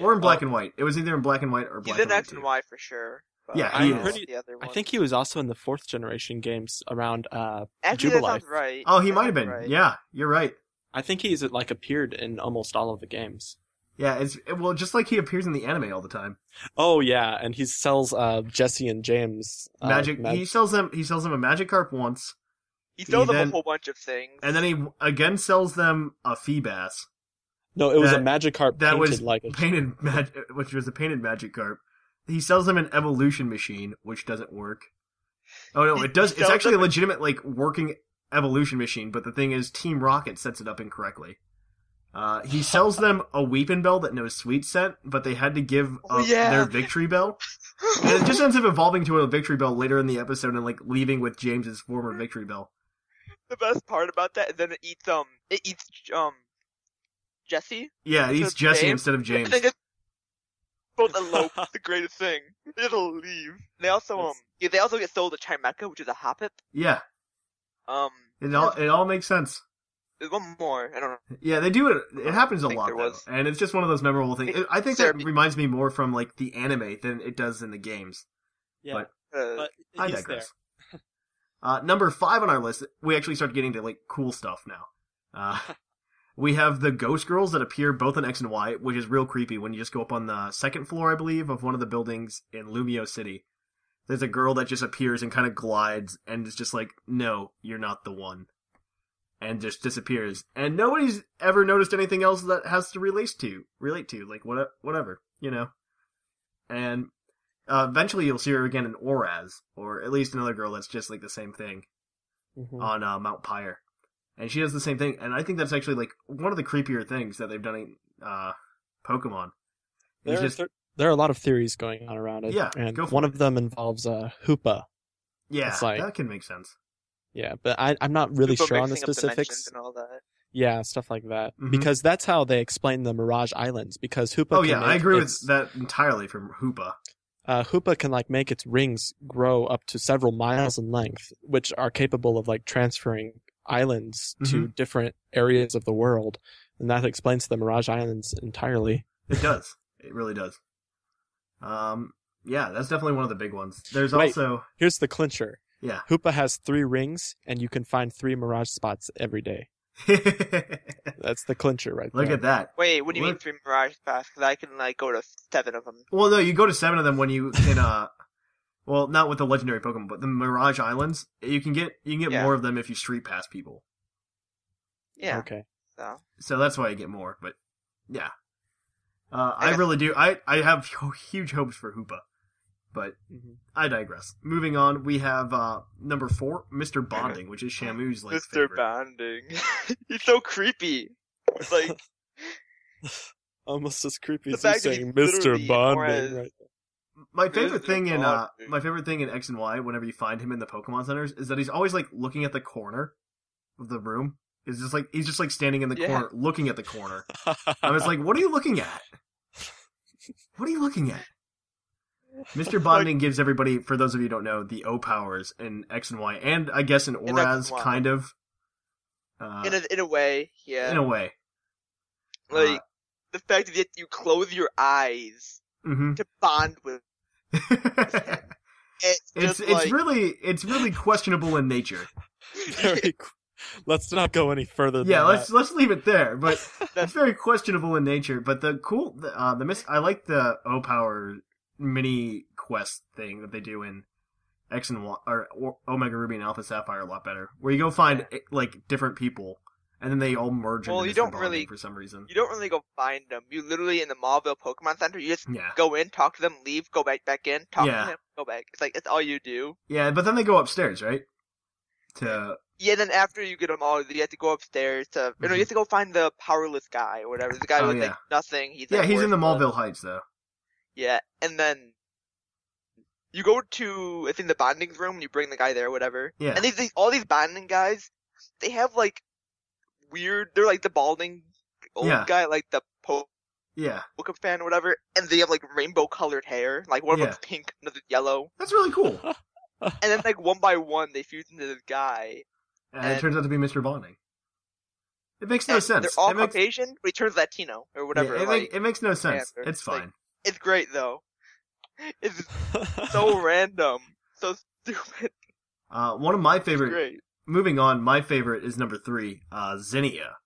or in Black and White. It was either in Black and White or Black He's in and White X and Y for sure. Yeah, I he don't is. Pretty- the other I think he was also in the fourth generation games around uh Actually, Jubilife. right. Oh, he That might have been. right. Yeah, you're right. I think he's like appeared in almost all of the games. Yeah, it's well, just like he appears in the anime all the time. Oh yeah, and he sells uh Jesse and James uh, Magic. mag- he sells them. He sells them a Magikarp once, He sells He them then- a whole bunch of things. and then he again sells them a Feebas No, it was that- a carp that painted was like a painted, mag- which was a painted Magikarp. He sells them an evolution machine, which doesn't work. Oh no, it does. It's actually a- legitimate, like working evolution machine. But the thing is, Team Rocket sets it up incorrectly. Uh, he sells them a Weepinbell that knows Sweet Scent, but they had to give Oh, up yeah. their Victreebel. and it just ends up evolving to a Victreebel later in the episode and like leaving with James's former Victreebel. the best part about that is then it eats um it eats um Jesse. Yeah, it eats Jesse James- instead of James. They just both elope. the greatest thing. It'll leave. They also um yeah, they also get sold a Chimecho, which is a Hoppip. Yeah, Um, it all it all makes sense. There's one more. I don't know. Yeah, they do it. It happens a lot, though, was. and it's just one of those memorable things. Think I think that Cerebi- reminds me more from like the anime than it does in the games. yeah. but- Uh, but I he's digress. Uh, number five on our list, we actually start getting to like cool stuff now. Uh, we have the ghost girls that appear both in X and Y, which is real creepy when you just go up on the second floor, I believe, of one of the buildings in Lumiose City. There's a girl that just appears and kind of glides and is just like, no, you're not the one. And just disappears. And nobody's ever noticed anything else that has to relate to, relate to, like what, whatever, you know? And uh, eventually you'll see her again in ORAS, or at least another girl that's just like the same thing Mhm. on uh, Mount Pyre, and she does the same thing. And I think that's actually like one of the creepier things that they've done in uh, Pokemon. There, are just there, there are a lot of theories going on around it. Yeah, and go for one it. of them involves uh, Hoopa. yeah, like- that can make sense. Yeah, but I, I'm not really people sure on the mixing up dimensions specifics. and all that. Yeah, stuff like that. Mhm. Because that's how they explain the Mirage Islands. Because Hoopa. Oh can yeah, I make agree with its- that entirely from Hoopa. uh, Hoopa can like make its rings grow up to several miles in length, which are capable of like transferring islands to different areas of the world, and that explains the Mirage Islands entirely. It does. it really does. Um, yeah, that's definitely one of the big ones. There's Wait. also Here's the clincher: yeah. Hoopa has three rings, and you can find three Mirage spots every day. That's the clincher right there. Look there. at that. Wait, what do you mean three Mirage spots? Because I can like go to seven of them. Well, no, you go to seven of them when you can. uh Well, not with the legendary Pokemon, but the Mirage Islands. You can get you can get Yeah. more of them if you street pass people. Yeah. Okay. So so that's why I get more. But yeah, uh, I Okay. really do. I I have huge hopes for Hoopa, but Mhm. I digress. Moving on, we have uh, number four, Mister Bonding, which is Shamu's like Mr. favorite. Bonding. He's so creepy. It's like Almost as creepy as you fact that he's saying Mr. Bonding. Morez. Right. my favorite Mr. thing in uh, my favorite thing in X and Y, whenever you find him in the Pokemon centers, is that he's always like looking at the corner of the room. Is just like he's just like standing in the Yeah. corner, looking at the corner. I was like, "What are you looking at? What are you looking at?" Mr. Bonding gives everybody, for those of you who don't know, the O powers in X and Y, and I guess in X and ORAS, Y. kind of. Uh, in a in a way, yeah. in a way. like the fact that you close your eyes hmm to bond with it's it's just it's like really it's really questionable in nature. Very qu- Let's not go any further. Than Yeah, let's that. let's leave it there. But it's very questionable in nature. But the cool, the, uh, the miss, I like the O Power mini quest thing that they do in X and Y or, or Omega Ruby and Alpha Sapphire a lot better. Where you go find eh, like different people, and then they all merge. Well, into you don't really- for some reason. You don't really go find them. You literally in the Mauville Pokemon Center, you just Yeah, go in, talk to them, leave, go back back in, talk Yeah. to him, go back. It's like it's all you do. yeah, but then they go upstairs, right? To Yeah, then after you get them all, you have to go upstairs to, you know, Mhm. you have to go find the powerless guy or whatever. The guy Oh, with yeah. like nothing. He's yeah, he's in the. Mauville Heights though. Yeah, and then you go to I think the bonding room and you bring the guy there, or whatever. Yeah. And these, these all these bonding guys, they have like weird. They're like the balding old Yeah. guy, like the Pope. Yeah, Pokemon fan or whatever, and they have like rainbow colored hair. Like one of Yeah. them's pink, another's yellow, that's really cool. and then like one by one they fuse into this guy. And, it turns out to be Mr. Bonding. It makes no sense. They're all it makes, Caucasian, but he turns Latino or whatever. yeah, it, like, make- it makes no sense. Panther. It's Like, fine. It's great though. It's so random, so stupid. Uh, one of my favorite. great. Moving on, my favorite is number three, uh, Zinnia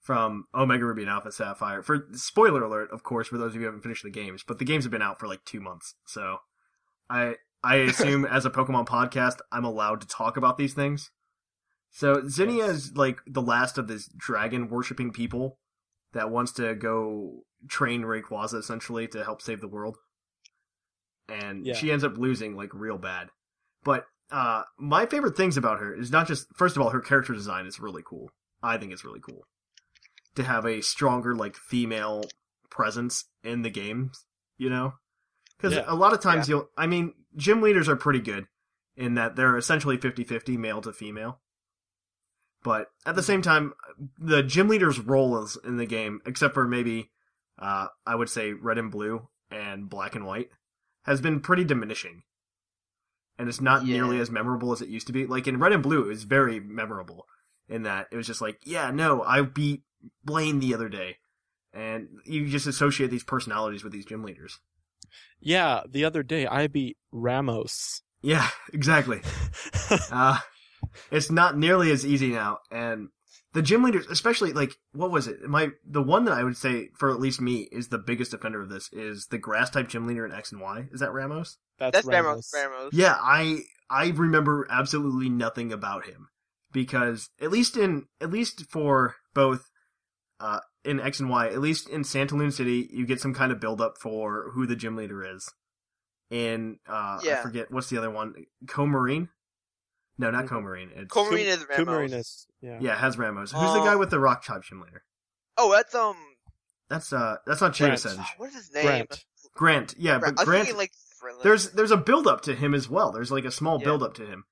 from Omega Ruby and Alpha Sapphire. For spoiler alert, of course, for those of you who haven't finished the games, but the games have been out for like two months, so I I assume as a Pokemon podcast, I'm allowed to talk about these things. So Zinnia Yes. is like the last of this dragon worshipping people that wants to go train Rayquaza essentially to help save the world. And Yeah. she ends up losing like real bad. But uh my favorite things about her is not just first of all her character design is really cool. I think it's really cool to have a stronger like female presence in the games, you know? Cuz Yeah. a lot of times you'll I mean gym leaders are pretty good in that they're essentially 50-50 male to female. But at the same time the gym leader's role is in the game except for maybe uh I would say red and blue and black and white has been pretty diminishing and it's not Yeah. nearly as memorable as it used to be. Like in Red and Blue, it was very memorable in that it was just like, yeah, no, I beat Blaine the other day, and you just associate these personalities with these gym leaders. yeah, the other day I beat Ramos. Yeah, exactly. uh, it's not nearly as easy now, and the gym leaders, especially like what was it? My the one that I would say for at least me is the biggest offender of this is the grass type gym leader in X and Y. Is that Ramos? That's, That's Ramos. Ramos. Ramos. Yeah, I I remember absolutely nothing about him because at least in at least for both uh in X and Y, at least in Santalune City, you get some kind of build up for who the gym leader is. In uh I forget what's the other one? Coumarine? No, not. Coumarine. It's Coumarine is Ramos. Coumarinus, yeah. Yeah, it has Ramos. Who's the Um, guy with the rock type gym leader? Oh, that's um. That's uh that's not Grant. Chaosenge. oh, what is his name? Grant. Grant. Yeah, Grant. but I was Grant thinking like Thriller. there's there's a build up to him as well. There's like a small Yeah. build up to him.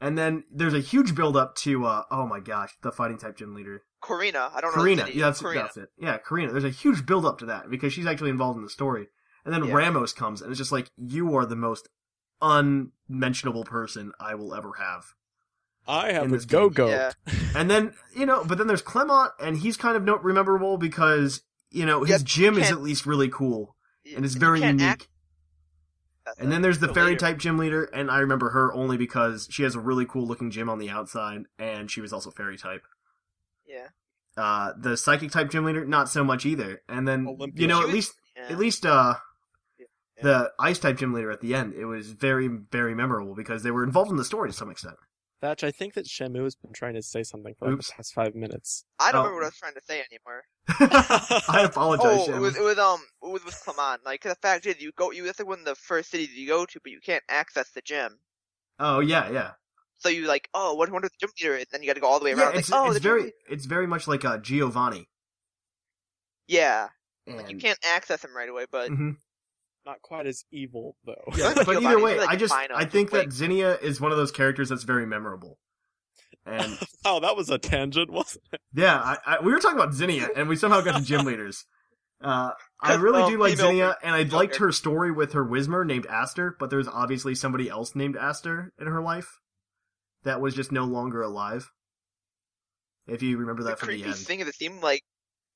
And then there's a huge build up to uh oh my gosh, the fighting type gym leader. Korrina. I don't know. Korrina. the. Yeah, that's Korrina. that's it. Yeah, Korrina. There's a huge build up to that because she's actually involved in the story. And then Yeah. Ramos comes and it's just like you are the most unmentionable person I will ever have. I have In a this go go. Yeah. And then, you know, but then there's Clemont and he's kind of not rememberable because, you know, his Yep, gym is at least really cool and it's very unique. act- And then there's the Go fairy type gym leader, and I remember her only because she has a really cool looking gym on the outside, and she was also fairy type. Yeah. Uh, the psychic type gym leader, not so much either. And then Olympia. you know, She at was- least Yeah. at least uh, Yeah. The ice type gym leader at the end, it was very very memorable because they were involved in the story to some extent. Thatch, I think that Shamu has been trying to say something for like the past five minutes. I don't Oh. remember what I was trying to say anymore. I apologize. Oh, Shem. it was it was um it was with Clemont. Like 'cause the fact is, you go you that's like one of the first cities you go to, but you can't access the gym. oh yeah, yeah. So you like, oh, what wonder the gym leader is? Then you got to go all the way Yeah, around. it's, like, oh, it's the gym very it's very much like uh, Giovanni. yeah. And, Like you can't access him right away, but Mhm. Not quite as evil though. Yeah, But but either way, like I just fine I think quick. that Zinnia is one of those characters that's very memorable. And oh, that was a tangent, wasn't it? yeah, I, I, we were talking about Zinnia, and we somehow got to gym leaders. Uh, I 'Cause, really um, do like Zinnia, and I liked her story with her Whismur named Aster, but there's obviously somebody else named Aster in her life that was just no longer alive. If you remember the that from the creepy end. thing is, it seemed like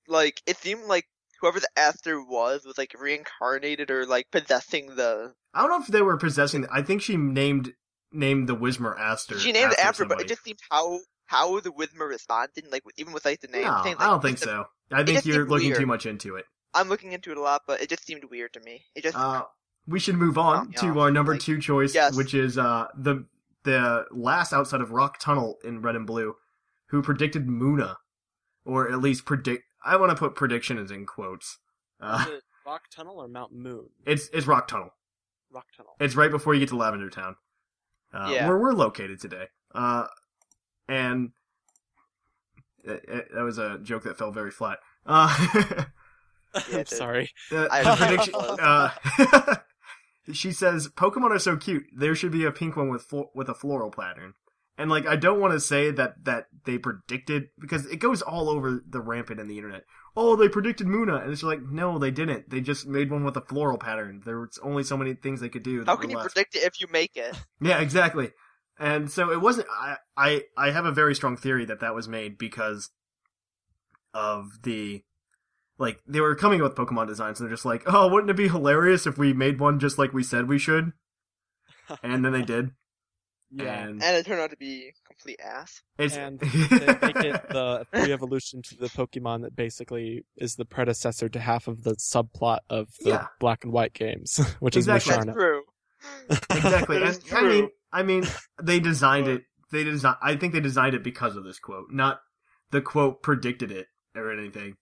like it seemed like whoever the Aster was was like reincarnated or like possessing the. I don't know if they were possessing. I think she named named the Whismur Aster. She named it after after, but it just seemed how how the Whismur responded, like even with like the name. No, things, I don't think so. I think you're looking weird. too much into it. I'm looking into it a lot, but it just seemed weird to me. It just Uh, we should move on Yeah, to our number like- two choice, Yes. which is uh, the the last outside of Rock Tunnel in Red and Blue, who predicted Munna or at least predict. I want to put prediction as in quotes. Uh, Is it Rock Tunnel or Mount Moon? it's it's Rock Tunnel. Rock Tunnel. It's right before you get to Lavender Town, uh, Yeah. where we're located today. Uh, and it, it- that was a joke that fell very flat. Uh, Yeah, I'm sorry. uh, the prediction. Uh, she says Pokemon are so cute. There should be a pink one with flo- with a floral pattern. And like, I don't want to say that that they predicted because it goes all over the rampant in the internet. Oh, they predicted Munna, and it's like, no, they didn't. They just made one with a floral pattern. There's only so many things they could do. How can you left. predict it if you make it? Yeah, exactly. And so it wasn't. I, I I have a very strong theory that that was made because of the like they were coming up with Pokemon designs. And they're just like, oh, wouldn't it be hilarious if we made one just like we said we should? And then they did. Yeah. And And it turned out to be complete ass. it's And they make it the pre-evolution to the Pokemon that basically is the predecessor to half of the subplot of the Yeah. Black and White games, which Exactly. is That's Musharna. true. exactly. That and is I mean. I mean, they designed it. They design. I think they designed it because of this quote, not the quote predicted it or anything.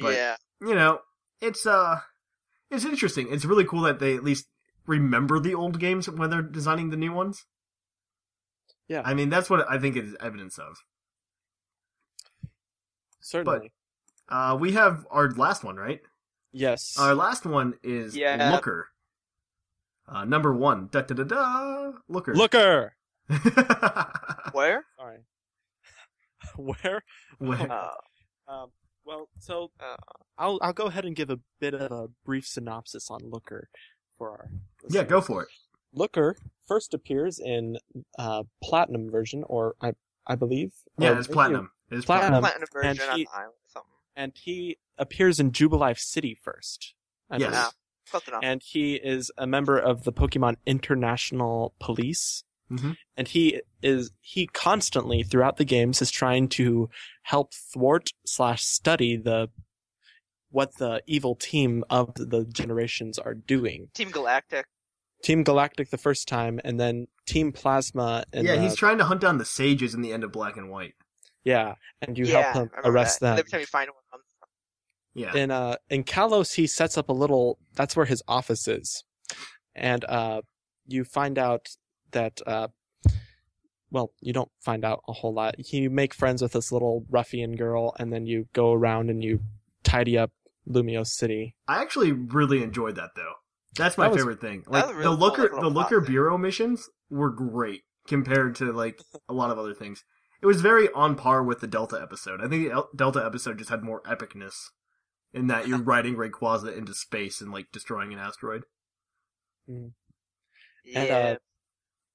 But- yeah. you know, it's uh, it's interesting. It's really cool that they at least remember the old games when they're designing the new ones. Yeah. I mean, that's what I think it is evidence of. Certainly. Uh, we have our last one, right? yes. Our last one is Yeah. Looker. Uh, number one, da da da da, Looker. Looker. Where? Sorry. Where? Where- Uh, Um, well, so uh, I'll I'll go ahead and give a bit of a brief synopsis on Looker for our. yeah, go for it. Looker first appears in uh platinum version, or I I believe. Yeah, it's platinum. It's Platinum. platinum version and on he- the island something. and he appears in Jubilife City first. I Yes. believe. Yeah. And he is a member of the Pokemon International Police. Mhm. And he is he constantly throughout the games is trying to help thwart slash study the what the evil team of the generations are doing. Team Galactic. Team Galactic the first time, and then Team Plasma. And yeah, uh, he's trying to hunt down the sages in the end of Black and White. yeah, and you yeah, help him arrest that. them. Every time you find one, Yeah. in uh in Kalos he sets up a little that's where his office is. And uh you find out that uh well, you don't find out a whole lot. You make friends with this little ruffian girl and then you go around and you tidy up Lumiose City. I actually really enjoyed that though. That's my That was- favorite thing. Like was a the real cool looker, the looker thing. bureau missions were great compared to like a lot of other things. It was very on par with the Delta episode. I think the Delta episode just had more epicness in that you're riding Rayquaza into space and like destroying an asteroid. And, yeah. uh,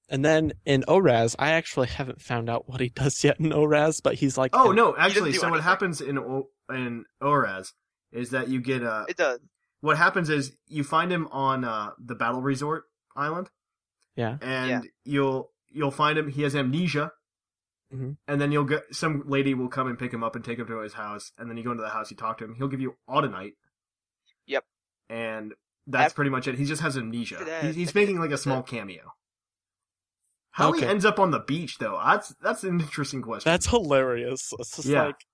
And then in ORAS, I actually haven't found out what he does yet in ORAS, but he's like Oh an- no, actually, do so what happens in O- in ORAS is that you get a it does. What happens is you find him on uh the Battle Resort Island. Yeah. and Yeah. you'll you'll find him. He has amnesia, Mhm. and then you'll get some lady will come and pick him up and take him to his house, and then you go into the house, you talk to him. He'll give you Audinite. Yep. And that's Af- pretty much it. He just has amnesia. That, He's, he's making like a small it. cameo. How he ends up on the beach though? That's that's an interesting question. That's hilarious. It's just Yeah. like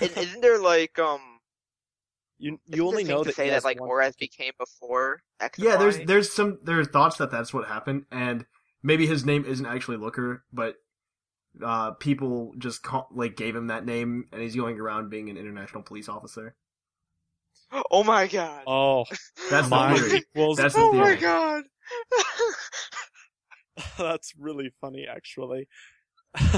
And isn't there like um? You isn't you only the know to that say that like one ORAS became before X. yeah. There's there's some there are thoughts that that's what happened, and maybe his name isn't actually Looker, but uh, people just call, like gave him that name, and he's going around being an international police officer. Oh my god. Oh, That's the my theory. equals. That's the oh my god. That's really funny, actually.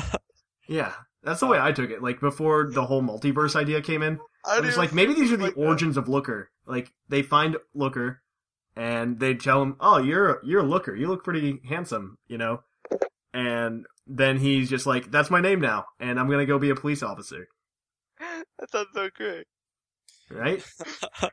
Yeah, that's the way I took it. Like before the whole multiverse idea came in, I was like, maybe these are the like that. origins of Looker. Like they find Looker, and they tell him, "Oh, you're you're a Looker. You look pretty handsome," you know. And then he's just like, "That's my name now, and I'm gonna go be a police officer." That sounds so great. Right?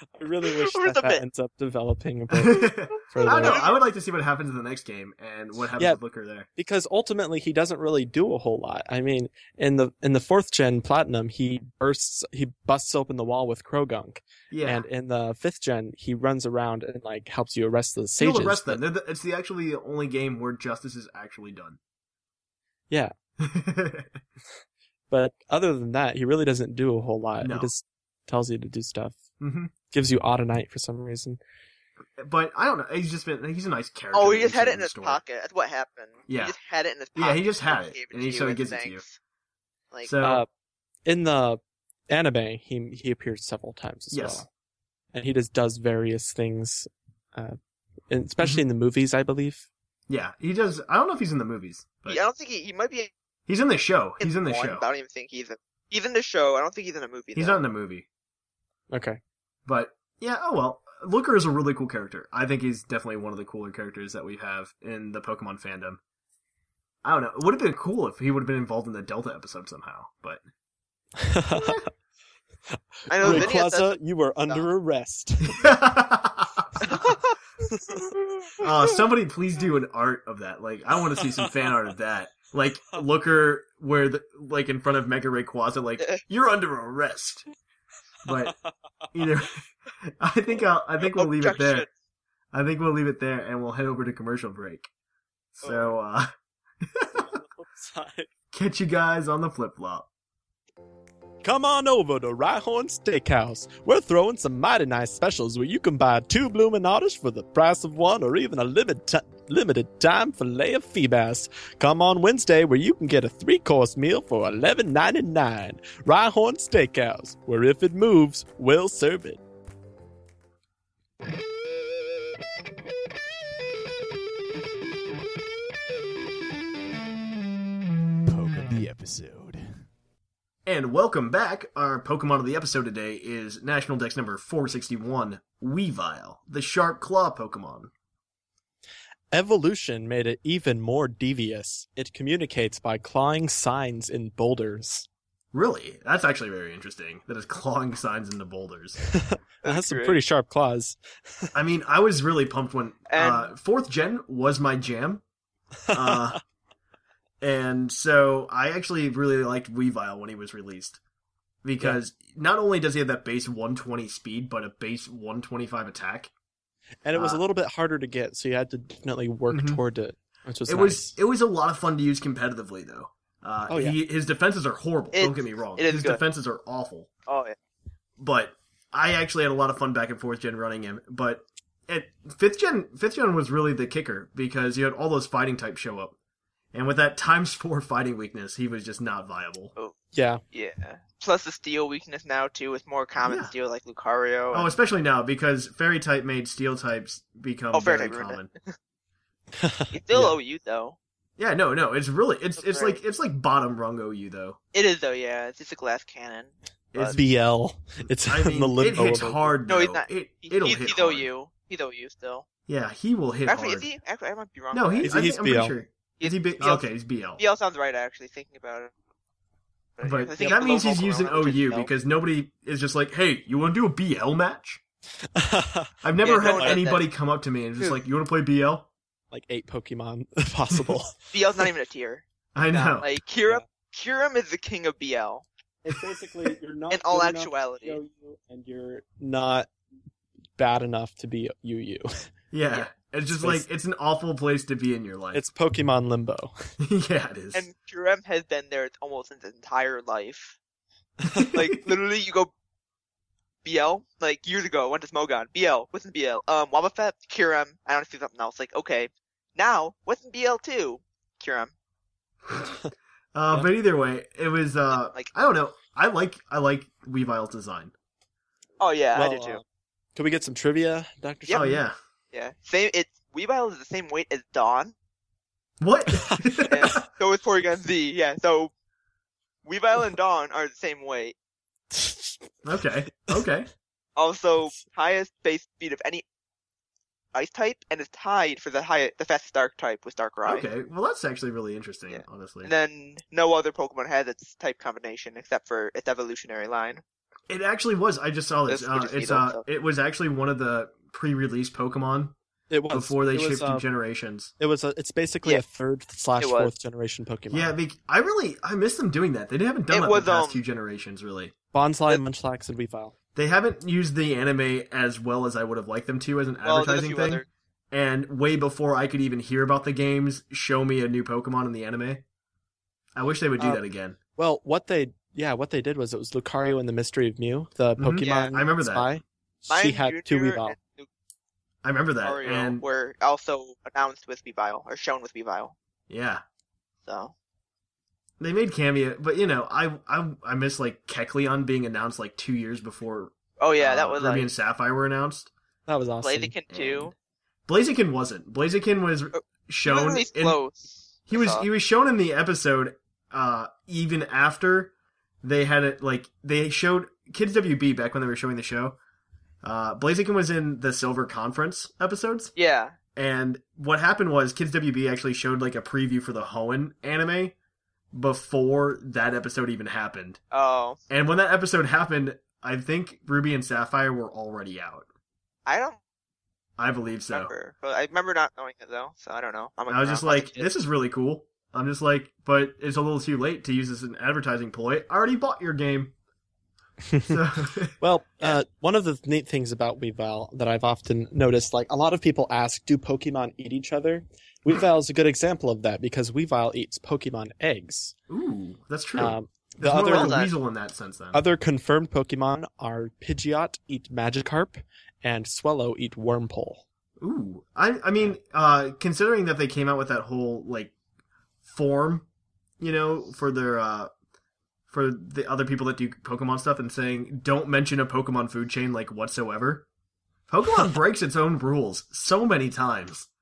I really wish Where's that, the that bit? ends up developing a I bit further. don't know. I would like to see what happens in the next game and what happens Yeah. with Looker there. because ultimately he doesn't really do a whole lot. I mean, in the in the fourth gen platinum, he bursts, he busts open the wall with Croagunk, Yeah, and in the fifth gen, he runs around and like helps you arrest the sages. you'll arrest them. the- It's the actually the only game where justice is actually done. Yeah. But other than that, he really doesn't do a whole lot. No. He just tells you to do stuff. hmm Gives you Audinite for some reason. But I don't know. He's just been. He's a nice character. Oh, he just had it in his story. pocket. That's what happened. Yeah. He just had it in his pocket. Yeah, he just had it, and he- to so he gives it to you. Like, So Uh, in the anime, he he appears several times as Yes. well, and he just does various things, uh, and especially Mm-hmm. in the movies, I believe. yeah, he does. I don't know if he's in the movies, but I don't think he, he might be he's in the show. He's in the one, show. I don't even think he's in, he's in the show. I don't think he's in a movie. He's though. not in the movie. Okay. But yeah, oh well. Looker is a really cool character. I think he's definitely one of the cooler characters that we have in the Pokemon fandom. I don't know. It would have been cool if he would have been involved in the Delta episode somehow, but I know. Rayquaza, said- you are under arrest. uh, somebody please do an art of that. Like, I want to see some fan art of that. Like, Looker, where the, like in front of Mega Rayquaza, like you're under arrest. But either, I think I'll, I think we'll leave it there. I think we'll leave it there, and we'll head over to commercial break. So, uh, catch you guys on the flip flop. Come on over to Rhyhorn Steakhouse. We're throwing some mighty nice specials where you can buy two Bluminatas for the price of one or even a limit ti- limited time fillet of Feebas. Come on Wednesday where you can get a three course meal for $11.99. Rhyhorn Steakhouse, where if it moves, we'll serve it. Poke of the episode. And welcome back. Our Pokemon of the episode today is National Dex number 461, Weavile, the Sharp Claw Pokemon. Evolution made it even more devious. It communicates by clawing signs in boulders. Really? That's actually very interesting. That is clawing signs into boulders. It has some great. pretty sharp claws. I mean, I was really pumped when And- uh, fourth gen was my jam. Uh, and so I actually really liked Weavile when he was released. Because not only does he have that base 120 speed, but a base 125 attack. And it was Uh, a little bit harder to get, so you had to definitely work Mhm. toward it, which was it nice. was it was a lot of fun to use competitively though. Uh, Oh, yeah. he, his defenses are horrible. It- don't get me wrong. it is his good. defenses are awful. Oh yeah. But I actually had a lot of fun back and forth gen running him. But at fifth gen, fifth gen was really the kicker because you had all those fighting types show up, and with that times four fighting weakness, he was just not viable. Oh yeah. Yeah. Plus the steel weakness now too with more common Yeah. steel like Lucario. Oh, especially now because fairy type made steel types become Oh, very common. it's still Yeah. OU though. Yeah, no, no, it's really it's That's it's like it's like bottom rung OU though. It is though. Yeah, it's just a glass cannon. It's BL. It's I mean, the it limbo hits of- hard. No, he's not. It He- it'll he's, hit he's hard. OU. He's OU still. Yeah, he will hit Actually, hard. is he? Actually, I might be wrong. No, there. He's- I he's I'm pretty BL. sure. He's Is he B- BL. okay, he's BL. BL sounds right actually. Thinking about it. I But think that means he's using Volcarona, which is OU BL. because nobody is just like, "Hey, you want to do a BL match?" I've never Yeah, had no one does anybody come up to me and just Dude. like, "You want to play BL?" like eight Pokemon possible. BL's not even a tier. I know. Like Kira, Kyurem is the king of BL it's basically you're not in all actuality. and you're not bad enough to be UU. yeah. yeah. It's just It's- like it's an awful place to be in your life. It's Pokemon Limbo. yeah, it is. And Kyurem has been there almost his entire life. like literally, you go BL like years ago. I went to Smogon. BL. What's in BL? Um, Wobbuffet, Kyurem. I don't see something else. Like okay, now what's in BL too? Kyurem. uh, Yeah. but either way, it was. Uh, Like- I don't know. I like I like Weavile's design. Oh yeah, I Well, do too. uh, Can we get some trivia, Doctor? Yep. Oh yeah. Yeah, same. It's Weavile is the same weight as Dawn. What? And so is Porygon Z. Yeah, so Weavile and Dawn are the same weight. okay. Okay. Also, highest base speed of any ice type, and is tied for the high, the fastest dark type with Darkrai. Okay. Well, that's actually really interesting. Yeah. Honestly, And then no other Pokemon has its type combination except for its evolutionary line. It actually was. I just saw this. That's Uh, pretty it's sweet uh, it was actually one of the pre-release Pokemon It was before they it was, shifted uh, generations. It was. A, it's basically Yeah. a third slash fourth generation Pokemon. Yeah, bec I really I miss them doing that. They haven't done It that was, the past um, few generations. Really, Bonsly, It- Munchlax, and Weavile. they haven't used the anime as well as I would have liked them to as an Well, advertising thing. other. And way before I could even hear about the games, show me a new Pokemon in the anime. I wish they would do Uh, that again. Well, what they yeah, what they did was it was Lucario and the Mystery of Mew, the Mhm. Pokemon Yeah, I remember that. spy. Mine she had two Junior Weavile. and I remember that. Lucario And were also announced with Weavile or shown with Weavile. yeah, So they made cameo, but you know, I I I miss like Kecleon being announced like two years before. oh yeah, uh, that was Ruby like and Sapphire were announced. That was awesome. Blaziken too. Blaziken wasn't. Blaziken was He was shown. in- close. he was he was shown in the episode uh even after they had it like they showed Kids WB back when they were showing the show. Uh Blaziken was in the Silver Conference episodes. Yeah. And what happened was Kids WB actually showed like a preview for the Hoenn anime before that episode even happened. Oh, And when that episode happened, I think Ruby and Sapphire were already out. I don't I believe so. remember. But I remember not knowing it though, so I don't know. I was just like, this is really cool. I'm just like, but it's a little too late to use this as an advertising ploy. I already bought your game. So, Well, uh, one of the neat things about Weavile that I've often noticed, like a lot of people ask, do Pokemon eat each other? Weavile is a good example of that because Weavile eats Pokemon eggs. ooh, that's true. Um, It's the more other like a weasel in that sense, then. other confirmed Pokemon are Pidgeot eat Magikarp and Swellow eat Wurmple. Ooh, I I mean, uh, considering that they came out with that whole like form, you know, for their uh, for the other people that do Pokemon stuff, and saying don't mention a Pokemon food chain like whatsoever. Pokemon breaks its own rules so many times.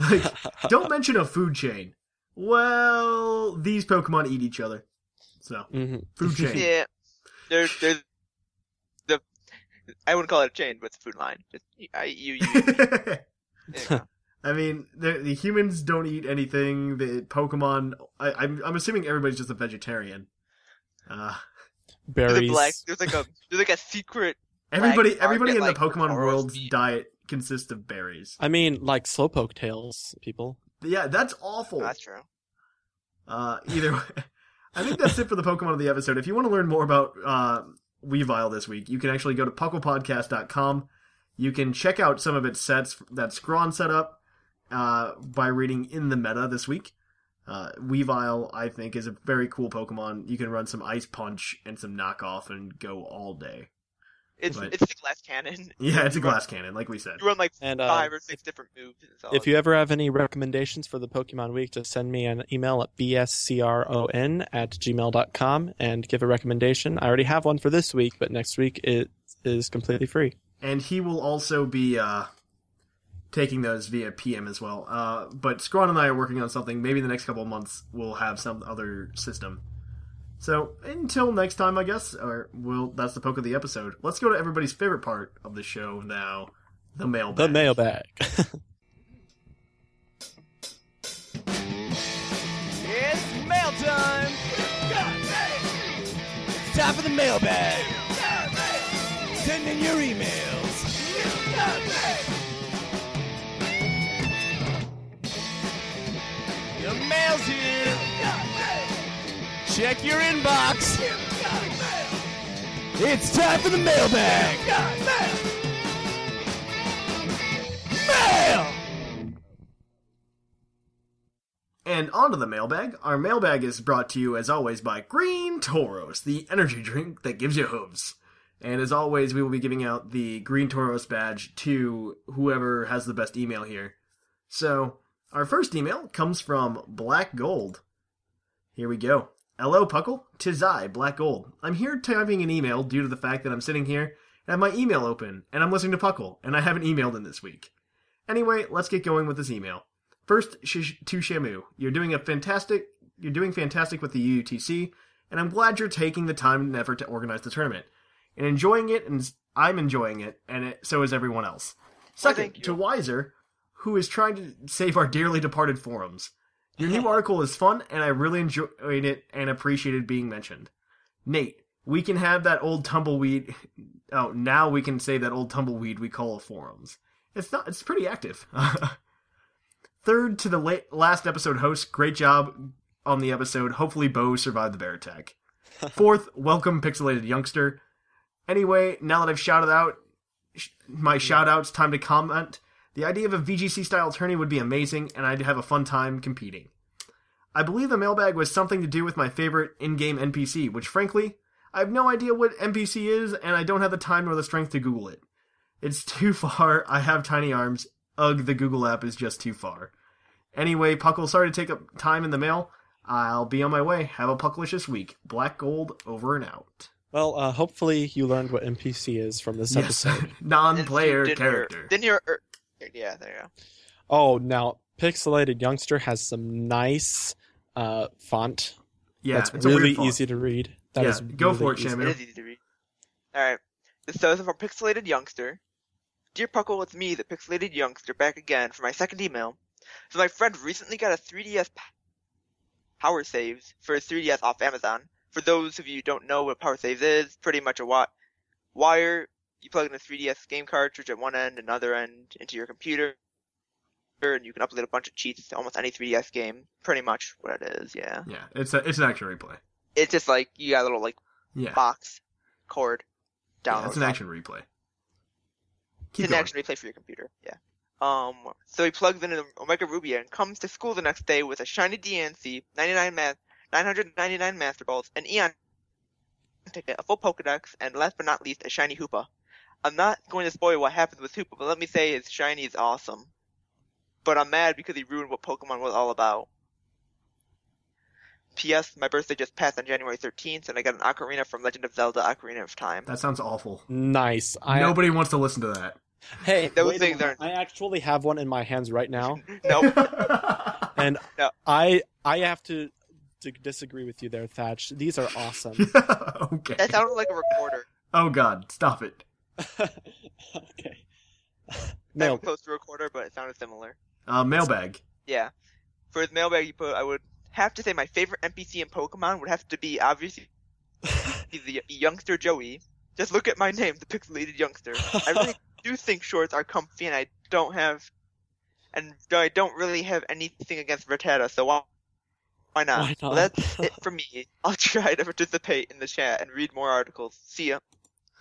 Like, don't mention a food chain. Well, these Pokemon eat each other, so hmm food chain. Yeah. There's there's the I wouldn't call it a chain, but it's a food line. Just I you you. you go. I mean, the, the humans don't eat anything. The Pokemon, I, I'm, I'm assuming everybody's just a vegetarian. Uh, There's a Berries. black. There's like a there's like a secret. everybody, everybody in market, the Pokemon world's meat. diet consists of berries. I mean, like Slowpoke tails, people. Yeah, that's awful. That's true. Uh, either way, I think that's it for the Pokemon of the episode. If you want to learn more about uh, Weavile this week, you can actually go to pucklepodcast.com. You can check out some of its sets that Scrawn set up uh, by reading In the Meta this week. Uh, Weavile, I think, is a very cool Pokemon. You can run some Ice Punch and some Knockoff and go all day. It's But- it's a glass cannon. Yeah, it's a glass cannon, like we said. You run like And, uh, five or six different moves. and If you ever have any recommendations for the Pokemon Week, just send me an email at bscron at gmail.com and give a recommendation. I already have one for this week, but next week it is completely free. and he will also be uh, taking those via PM as well. Uh, but Scrawn and I are working on something. Maybe in the next couple of months we'll have some other system. So until next time, I guess, or we'll that's the poke of the episode. Let's go to everybody's favorite part of the show now, the mailbag. The mailbag. It's mail time! It's time for the mailbag! Send in your emails! Your mail's here! Check your inbox! It's time for the mailbag! Mail! And onto the mailbag. Our mailbag is brought to you, as always, by Green Tauros, the energy drink that gives you hooves. And as always, we will be giving out the Green Tauros badge to whoever has the best email here. So, our first email comes from Black Gold. Here we go. Hello, Puckle. Tis I, Black Gold. I'm here typing an email due to the fact that I'm sitting here and have my email open, and I'm listening to Puckle, and I haven't emailed in this week. Anyway, let's get going with this email. First, sh- to Shamu, you're doing a fantastic. You're doing fantastic with the UTC, and I'm glad you're taking the time and effort to organize the tournament and enjoying it. And I'm enjoying it, and it, so is everyone else. Second, you. to Wiser, who is trying to save our dearly departed forums. Your new article is fun, and I really enjoyed it and appreciated being mentioned. Nate, we can have that old tumbleweed. Oh, now we can say that old tumbleweed we call forums. It's not. It's pretty active. Third to the late, last episode host, great job on the episode. Hopefully, Bo survived the bear attack. Fourth, welcome pixelated youngster. Anyway, now that I've shouted out sh- my shout outs, time to comment. The idea of a VGC style tourney would be amazing, and I'd have a fun time competing. I believe the mailbag was something to do with my favorite in-game NPC, which frankly, I have no idea what NPC is, and I don't have the time nor the strength to Google it. It's too far. I have tiny arms. Ugh, the Google app is just too far. Anyway, Puckle, sorry to take up time in the mail. I'll be on my way. Have a Pucklicious week. Black Gold over and out. Well, uh, hopefully you learned what NPC is from this episode. non-player Didn't character. Hear, didn't hear. Yeah, there you go. Oh, now Pixelated Youngster has some nice uh, font. Yeah, that's it's a weird really font. easy to read. That Yeah, is go really for it, easy. Shamu. It is easy to read. Alright. This is from Pixelated Youngster. Dear Puckle, it's me, the Pixelated Youngster, back again for my second email. So my friend recently got a 3DS Power Saves for his 3DS off Amazon. For those of you who don't know what Power Saves is, pretty much a wi- wire. You plug in a 3DS game cartridge at one end and other end into your computer, and you can upload a bunch of cheats to almost any 3DS game. Pretty much what it is, yeah. Yeah, it's a, it's an action replay. It's just like you got a little like Yeah, box cord down. yeah it's an action replay. Keep it's an action replay for your computer. Yeah. Um. So he plugs in an Omega Ruby and comes to school the next day with a shiny DNC, 99 math, 999 Master Balls, an Eon ticket, a full Pokedex, and last but not least, a shiny Hoopa. I'm not going to spoil what happens with Hoopa, but let me say his shiny is awesome. But I'm mad because he ruined what Pokemon was all about. P.S. My birthday just passed on January 13th, and I got an Ocarina from Legend of Zelda: Ocarina of Time. That sounds awful. Nice. I, Nobody wants to listen to that. Hey, Those wait a things moment. I actually have one in my hands right now, Nope. and No. I I have to, to disagree with you there, Thatch. These are awesome. okay. that sounded like a recorder. Oh God, stop it. okay. Not Mail. even close to a recorder, but it sounded similar. Uh, mailbag. Yeah. For his mailbag, you put, I would have to say my favorite NPC in Pokemon would have to be obviously the youngster Joey. Just look at my name, the pixelated youngster. I really do think shorts are comfy, and I don't have, and I don't really have anything against Rattata, so why, why not? Why not? Well, that's it for me. I'll try to participate in the chat and read more articles. See ya.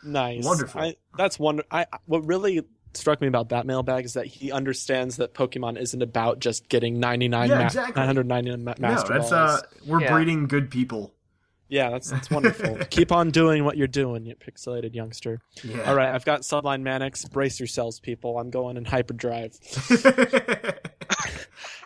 Nice. Wonderful. I, that's wonder. I what really struck me about that mailbag is that he understands that Pokemon isn't about just getting 99 Yeah, ma- exactly. 999 ma- No, that's balls. uh, we're Yeah. breeding good people. Yeah, that's that's wonderful. Keep on doing what you're doing, you pixelated youngster. Yeah. All right, I've got Sublime Manic. Brace yourselves, people. I'm going in hyperdrive.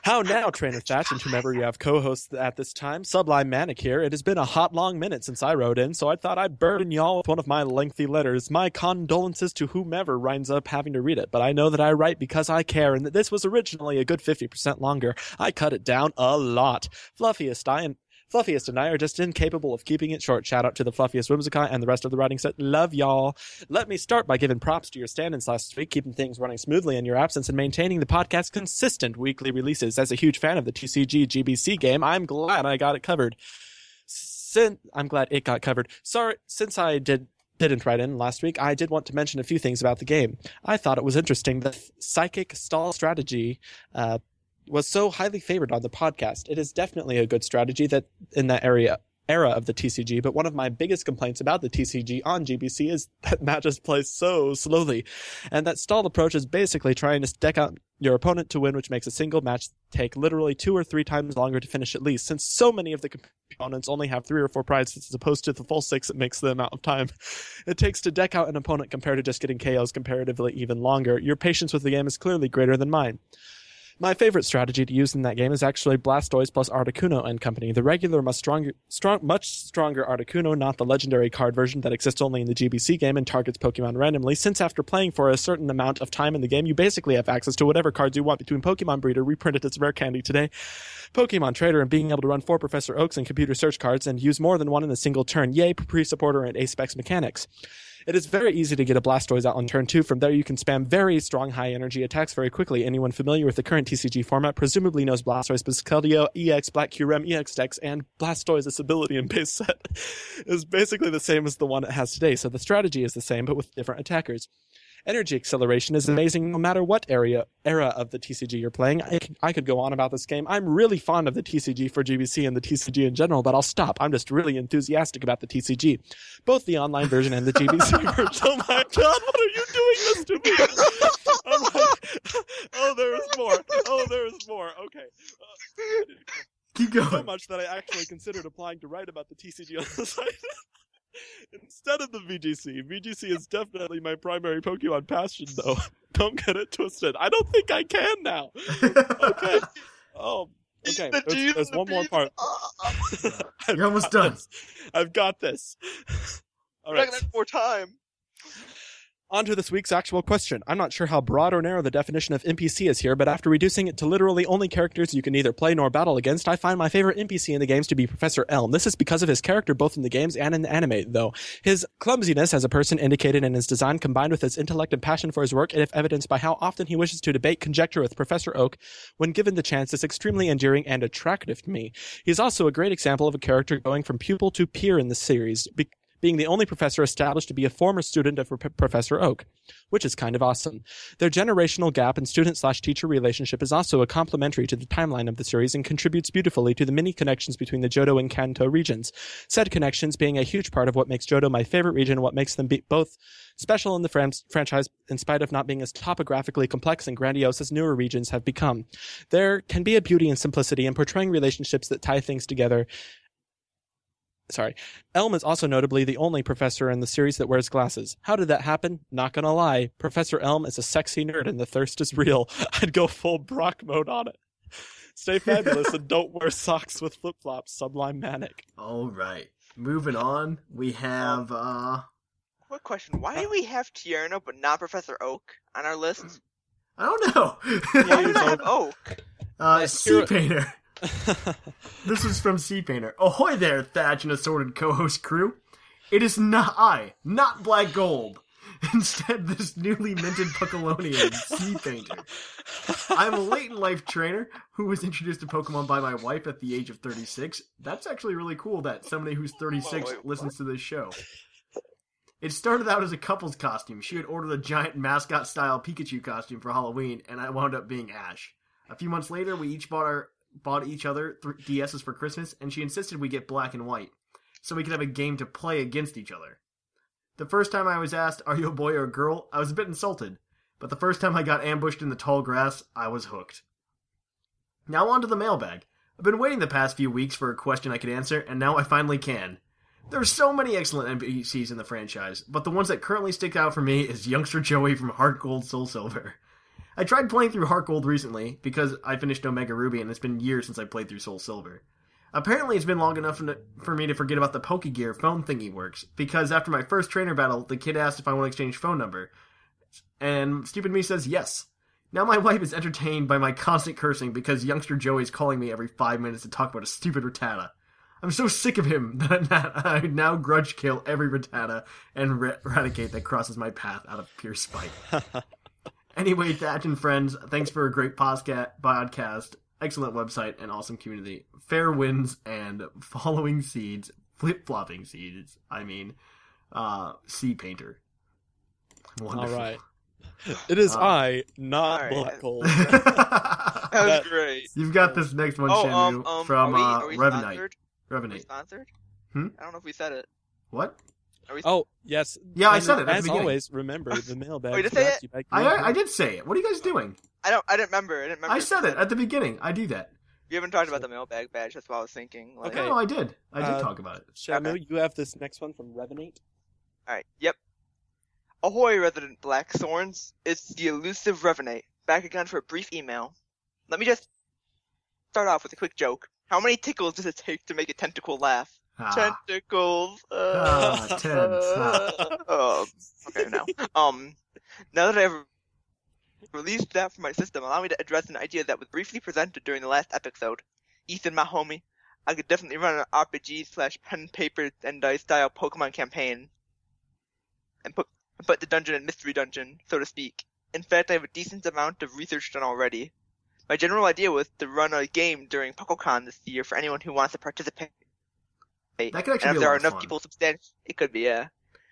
How now, Trainer Thatch, and whomever you have co-hosts at this time, Sublime Manic here. It has been a hot long minute since I wrote in, so I thought I'd burden y'all with one of my lengthy letters. My condolences to whomever winds up having to read it, but I know that I write because I care, and that this was originally a good 50% longer. I cut it down a lot. Fluffiest I and Fluffiest and I are just incapable of keeping it short. Shout out to the Fluffiest Whimsicott and the rest of the writing set. Love y'all. Let me start by giving props to your stand-ins last week, keeping things running smoothly in your absence and maintaining the podcast's consistent weekly releases. As a huge fan of the TCG GBC game, I'm glad I got it covered. Sin- I'm glad it got covered. Sorry, since I did didn't write in last week, I did want to mention a few things about the game. I thought it was interesting the psychic stall strategy uh, was so highly favored on the podcast. It is definitely a good strategy that in that area era of the TCG, but one of my biggest complaints about the TCG on GBC is that matches play so slowly. And that stalled approach is basically trying to deck out your opponent to win, which makes a single match take literally two or three times longer to finish at least, since so many of the components only have three or four prizes as opposed to the full six it makes the amount of time it takes to deck out an opponent compared to just getting KOs comparatively even longer. Your patience with the game is clearly greater than mine. My favorite strategy to use in that game is actually Blastoise plus Articuno and company. The regular, much stronger, strong, much stronger Articuno, not the legendary card version that exists only in the GBC game and targets Pokemon randomly. Since after playing for a certain amount of time in the game, you basically have access to whatever cards you want between Pokemon Breeder, reprinted as rare candy today, Pokemon Trader, and being able to run four Professor Oaks and computer search cards and use more than one in a single turn. Yay, pre-supporter and Ace-Specs mechanics. It is very easy to get a Blastoise out on turn two. From there, you can spam very strong high energy attacks very quickly. Anyone familiar with the current TCG format presumably knows Blastoise, Keldeo, EX, Black Kyurem, EX Dex, and Blastoise's ability in base set is basically the same as the one it has today. So the strategy is the same, but with different attackers. Energy acceleration is amazing no matter what area era of the TCG you're playing. I, could- I could go on about this game. I'm really fond of the TCG for GBC and the TCG in general, but I'll stop. I'm just really enthusiastic about the TCG, both the online version and the GBC version. Oh my god, what are you doing this to me? I'm like, oh, there is more. Oh, there is more. Okay. Uh, Keep So much that I actually considered applying to write about the TCG on the site. Instead of the VGC. VGC is definitely my primary Pokemon passion, though. Don't get it twisted. I don't think I can now. Okay. Oh, okay. The There's, there's the one more part. Ah, I've You're almost done. this. I've got this. All we're not right. gonna have more time. On to this week's actual question. I'm not sure how broad or narrow the definition of NPC is here, but after reducing it to literally only characters you can neither play nor battle against, I find my favorite NPC in the games to be Professor Elm. This is because of his character both in the games and in the anime, though. His clumsiness as a person indicated in his design combined with his intellect and passion for his work, and if evidenced by how often he wishes to debate conjecture with Professor Oak when given the chance, is extremely endearing and attractive to me. He's also a great example of a character going from pupil to peer in the series, be- being the only professor established to be a former student of Professor Oak which is kind of awesome. Their generational gap and student slash teacher relationship is also a complementary to the timeline of the series and contributes beautifully to the many connections between the Johto and Kanto regions. Said connections being a huge part of what makes Johto my favorite region and what makes them be both special in the fran- franchise in spite of not being as topographically complex and grandiose as newer regions have become. There can be a beauty and simplicity in portraying relationships that tie things together sorry. Elm is also notably the only professor in the series that wears glasses. How did that happen? Not gonna lie, Professor Elm is a sexy nerd and the thirst is real. I'd go full Brock mode on it. Stay fabulous and don't wear socks with flip flops, Sublime Manic. All right. Moving on, we have uh Quick question: Why do we have Tierno but not Professor Oak on our list? I don't know. Why do we not have Oak? uh, Sea Here- Painter. This is from Sea Painter. Ahoy there, Thatch and assorted co-host crew. It is not I, not Black Gold. Instead, this newly minted Puckalonian Sea Painter. I'm a late in life trainer who was introduced to Pokemon by my wife at the age of 36. That's actually really cool that somebody who's 36 Wait, what? listens to this show. It started out as a couple's costume. She had ordered a giant mascot style Pikachu costume for Halloween, and I wound up being Ash. A few months later, we each bought our bought each other th- DSs for Christmas, and she insisted we get black and white, so we could have a game to play against each other. The first time I was asked, "Are you a boy or a girl?" I was a bit insulted, but the first time I got ambushed in the tall grass, I was hooked. Now on to the mailbag. I've been waiting the past few weeks for a question I could answer, and now I finally can. There are so many excellent NPCs in the franchise, but the ones that currently stick out for me is youngster Joey from Heart Gold Soul Silver. I tried playing through Heart Gold recently because I finished Omega Ruby and it's been years since I played through Soul Silver. Apparently, it's been long enough for me to forget about the Pokegear phone thingy works because after my first trainer battle, the kid asked if I want to exchange phone number, and stupid me says yes. Now my wife is entertained by my constant cursing because youngster Joey is calling me every five minutes to talk about a stupid Rattata. I'm so sick of him that I now grudge kill every Rattata and eradicate that crosses my path out of pure spite. Anyway, Thatch and friends, thanks for a great posca- podcast, excellent website, and awesome community. Fair winds and following seeds, flip flopping seeds. I mean, uh, sea painter. Wonderful. All right. It is Uh, I, not all right. Black Gold. That was great. You've got this next one, Oh, Shamu, um, um, from are we, uh, are we Revenite. sponsored? Are we Revenite. sponsored? Hmm? I don't know if we said it. What? Are we? Oh, yes. Yeah, I said it As always, remember the mailbag. You did brought say to you by I, I, I did say it. What are you guys doing? I don't. I didn't remember. I didn't remember. I said it at the beginning. I do that. You haven't talked about the mailbag badge. That's what I was thinking. Like, Okay. No, I did. I did Uh, talk about it. Shamu, Okay. you have this next one from Revenate. All right. Yep. Ahoy, resident Black Thorns. It's the elusive Revenate back again for a brief email. Let me just start off with a quick joke. How many tickles does it take to make a tentacle laugh? Ah. Tentacles. Ah, Uh, tense. uh, okay, now. Um, now that I've released that from my system, allow me to address an idea that was briefly presented during the last episode. Ethan, my homie, I could definitely run an RPG slash pen paper and dice style Pokemon campaign, and put put the dungeon in mystery dungeon, so to speak. In fact, I have a decent amount of research done already. My general idea was to run a game during PokeCon this year for anyone who wants to participate. That could actually and be if there lot are enough fun. people substantial, it could be, yeah.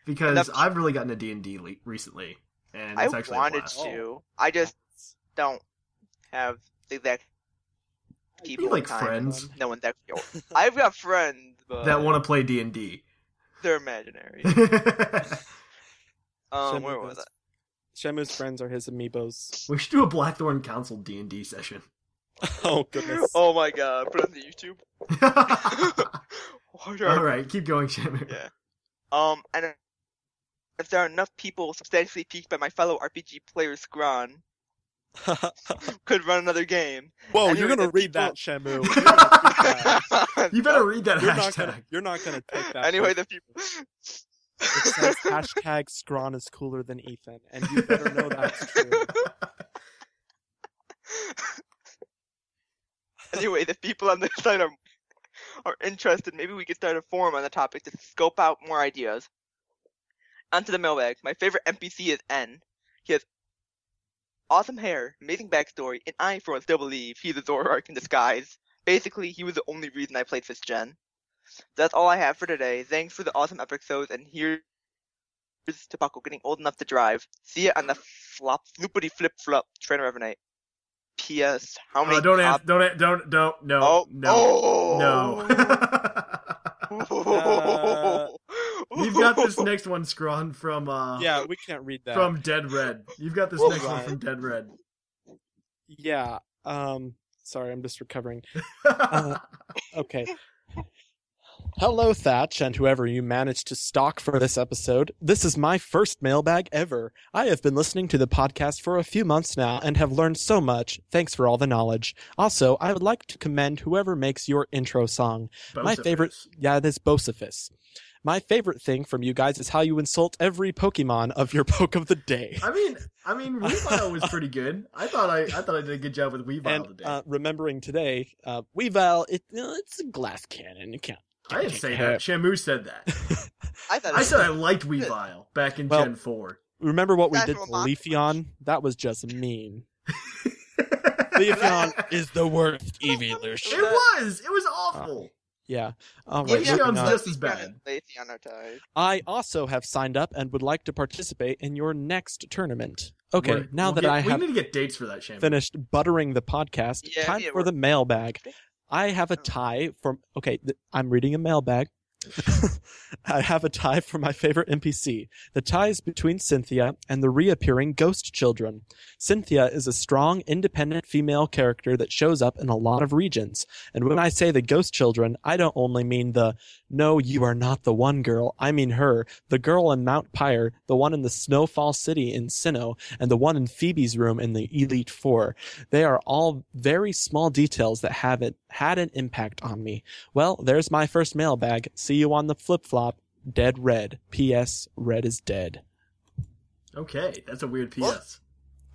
because enough- I've really gotten into D and D recently, and I it's actually a wanted blast. to. I just don't have the exact people. You like friends No one's actually. I've got friends, but that want to play D and D. they're imaginary. Um, Shamu where was has- it? Shamu's friends are his amiibos. We should do a Blackthorn Council D and D session. Oh goodness. Oh my god, put it on the YouTube. All right, keep going, Shamu. Yeah. Um, and if there are enough people substantially piqued by my fellow RPG player Scron, could run another game. Whoa, Anyway, you're gonna read people- that, Shamu. You're gonna that. You better read that You're not gonna. You're not gonna take that. anyway, the people. it says hashtag Scron is cooler than Ethan, and you better know that's true. anyway, the people on this site are are interested. Maybe we could start a forum on the topic to scope out more ideas. Onto the mailbag. My favorite NPC is N. He has awesome hair, amazing backstory, and I for once still believe he's a Zoroark in disguise. Basically, he was the only reason I played this gen. That's all I have for today. Thanks for the awesome episodes, and here's to Puckle getting old enough to drive. See ya on the flop floopity flip flop trainer every night. P.S. How many Oh, don't top- ask, don't don't don't no Oh, no oh. no. You've got this next one, Scron, from uh Yeah, we can't read that. from Dead Red. You've got this next one from Dead Red. Yeah. Um. Sorry, I'm just recovering. Uh, okay. Hello, Thatch, and whoever you managed to stalk for this episode. This is my first mailbag ever. I have been listening to the podcast for a few months now and have learned so much. Thanks for all the knowledge. Also, I would like to commend whoever makes your intro song. My favorite, yeah, it is Bocephus. My favorite thing from you guys is how you insult every Pokemon of your poke of the day. I mean, I mean, Weavile was pretty good. I thought I, I thought I did a good job with Weavile And today. uh, remembering today, uh, Weavile, it, it's a glass cannon. You can't. I didn't say that. Shamu said that. I thought I said I liked Weavile back in Well- Gen Four. Remember what we Guys did to were Leafeon? That was just mean. Leafeon is the worst evolution. It was. It was awful. Uh, yeah. All Yeah, right. Leafeon's just as bad. Leafeon are. I also have signed up and would like to participate in your next tournament. Okay, We're- now we'll that get- I have we need to get dates for that, Shamu. finished buttering the podcast, Yeah, time yeah, for the mailbag. I have a tie from. Okay, th- I'm reading a mailbag. I have a tie for my favorite NPC. The tie is between Cynthia and the reappearing Ghost Children. Cynthia is a strong, independent female character that shows up in a lot of regions. And when I say the Ghost Children, I don't only mean the no, you are not the one girl. I mean her, the girl in Mount Pyre, the one in the Snowfall City in Sinnoh, and the one in Phoebe's room in the Elite Four. They are all very small details that have it had an impact on me. Well, there's my first mailbag. See you on the flip flop. Dead red. P.S. Red is dead. Okay, that's a weird PS.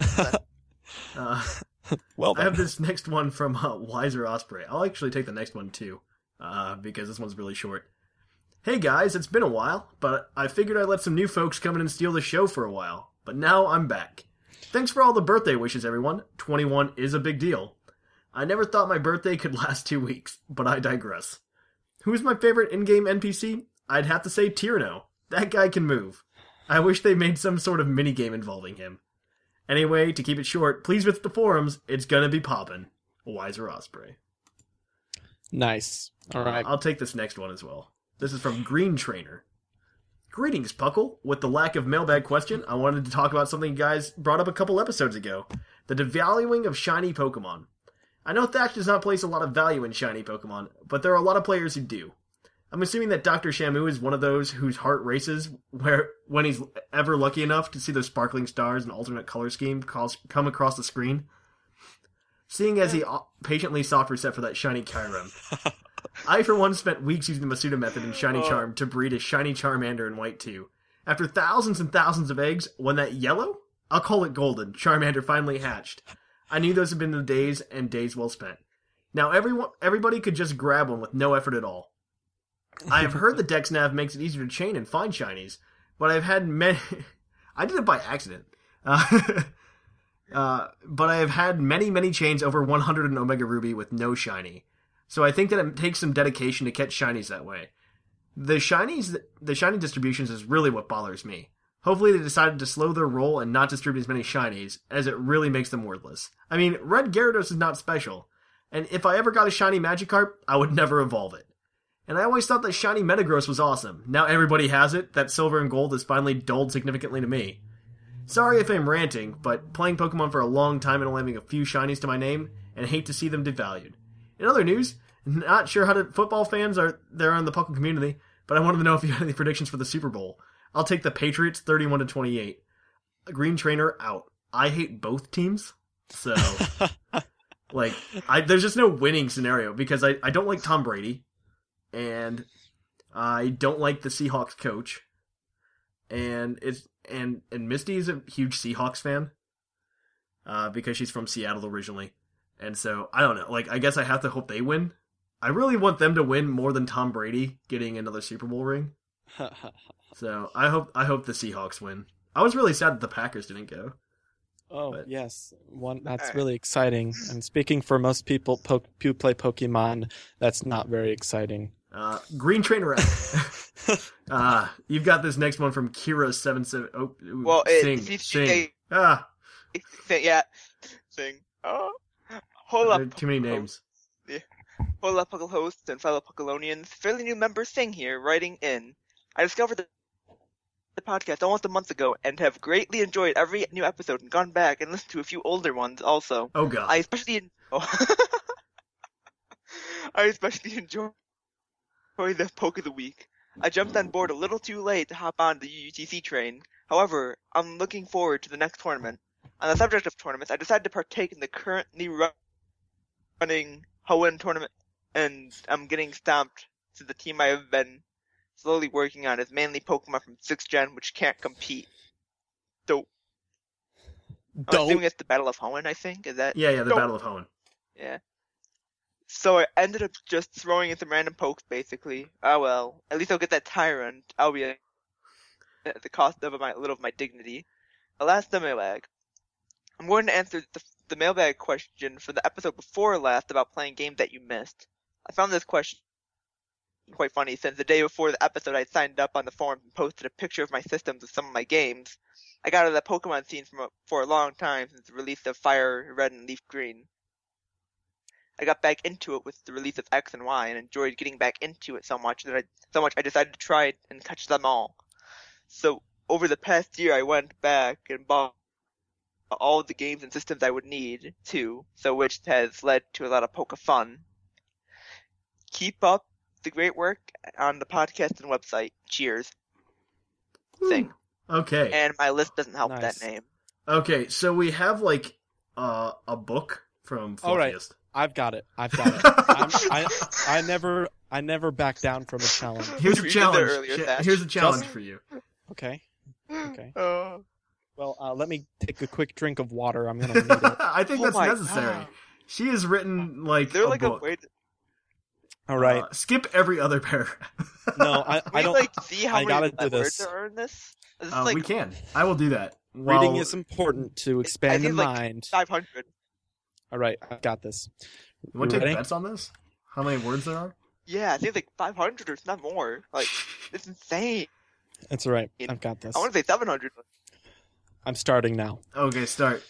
uh, Well, I have this next one from uh, Wiser Osprey. I'll actually take the next one too, uh, because this one's really short. Hey guys, it's been a while, but I figured I'd let some new folks come in and steal the show for a while. But now I'm back. Thanks for all the birthday wishes, everyone. 21 is a big deal. I never thought my birthday could last two weeks, but I digress. Who's my favorite in-game NPC? I'd have to say Tyranno. That guy can move. I wish they made some sort of minigame involving him. Anyway, to keep it short, please visit the forums. It's gonna be poppin'. Wiser Osprey. nice. All right. I'll take this next one as well. This is from Green Trainer. Greetings, Puckle. With the lack of mailbag question, I wanted to talk about something you guys brought up a couple episodes ago the devaluing of shiny Pokemon. I know Thatch does not place a lot of value in shiny Pokemon, but there are a lot of players who do. I'm assuming that Dr. Shamu is one of those whose heart races where when he's ever lucky enough to see those sparkling stars and alternate color scheme calls, come across the screen. Seeing as he patiently soft reset for that shiny Kyurem. I, for one, spent weeks using the Masuda method in Shiny oh. Charm to breed a Shiny Charmander in White 2. After thousands and thousands of eggs, when that yellow, I'll call it golden, Charmander finally hatched, I knew those had been the days and days well spent. Now everyone, everybody could just grab one with no effort at all. I have heard the Dex Nav makes it easier to chain and find shinies, but I've had many. I did it by accident. Uh, uh, but I have had many, many chains over 100 in Omega Ruby with no shiny. So I think that it takes some dedication to catch shinies that way. The shinies, the shiny distributions is really what bothers me. Hopefully they decided to slow their roll and not distribute as many shinies, as it really makes them worthless. I mean, Red Gyarados is not special, and if I ever got a shiny Magikarp, I would never evolve it. And I always thought that shiny Metagross was awesome. Now everybody has it, that silver and gold is finally dulled significantly to me. Sorry if I'm ranting, but playing Pokemon for a long time and only having a few shinies to my name, and hate to see them devalued. In other news, not sure how to, football fans are there in the Puckle community, but I wanted to know if you had any predictions for the Super Bowl. I'll take the Patriots 31 to 28. Green Trainer out. I hate both teams, so like I there's just no winning scenario because I, I don't like Tom Brady and I don't like the Seahawks coach. And it's and and Misty is a huge Seahawks fan. Uh, because she's from Seattle originally. And so I don't know. Like I guess I have to hope they win. I really want them to win more than Tom Brady getting another Super Bowl ring. So I hope I hope the Seahawks win. I was really sad that the Packers didn't go. Oh But- yes, one that's Alright. really exciting. And speaking for most people po- who play Pokemon, that's not very exciting. Uh, Green Trainer out. uh, you've got this next one from Kira seven seven. Oh, Well, it- sing, if you- sing. Ah, yeah, thing. Oh, hold up. too many names. Hold up, Puckle hosts and fellow Puckalonians. Fairly new member Sing here, writing in. I discovered the, podcast almost a month ago and have greatly enjoyed every new episode and gone back and listened to a few older ones also. Oh god. I especially oh. I especially enjoy the poke of the week. I jumped on board a little too late to hop on the UTC train. However, I'm looking forward to the next tournament. On the subject of tournaments, I decided to partake in the currently ru- running Hoenn tournament, and I'm getting stomped. to the team I have been slowly working on is mainly Pokemon from 6th Gen, which can't compete. So, I'm assuming it's the Battle of Hoenn, I think? Is that? yeah, yeah, the Don't- Battle of Hoenn. Yeah. So I ended up just throwing in some random pokes, basically. Oh well, at least I'll get that tyrant. I'll be at the cost of my little of my dignity. Alas, the mailbag. I'm going to answer the, the mailbag question for the episode before last about playing games that you missed. I found this question quite funny since the day before the episode I signed up on the forum and posted a picture of my systems with some of my games. I got out of the Pokemon scene from a, for a long time since the release of Fire Red and Leaf Green. I got back into it with the release of X and Y and enjoyed getting back into it so much that I so much I decided to try and catch them all. So over the past year I went back and bought all the games and systems I would need too, so which has led to a lot of poke fun. Keep up the great work on the podcast and website. Cheers. Thing. Okay. And my list doesn't help Nice. that name. Okay, so we have like uh, a book from All right. I've got it. I've got it. I'm, I I never I never back down from a challenge. Here's a challenge. earlier, Here's a challenge Just- for you. Okay. Okay. Oh. Well, uh, let me take a quick drink of water. I'm gonna need it. I think Oh that's necessary. God. She has written like Is there a like book. a way to All right. Uh, skip every other paragraph. no, I, I don't. like see how I many gotta do words this. there are in this? This Uh, like we can. I will do that. Reading While- is important to expand the like mind. 500. All right, I got this. You want to You take bets on this? How many words there are? Yeah, I think like 500 or it's not more. Like, it's insane. That's all right. I've got this. I want to say 700. I'm starting now. Okay, start.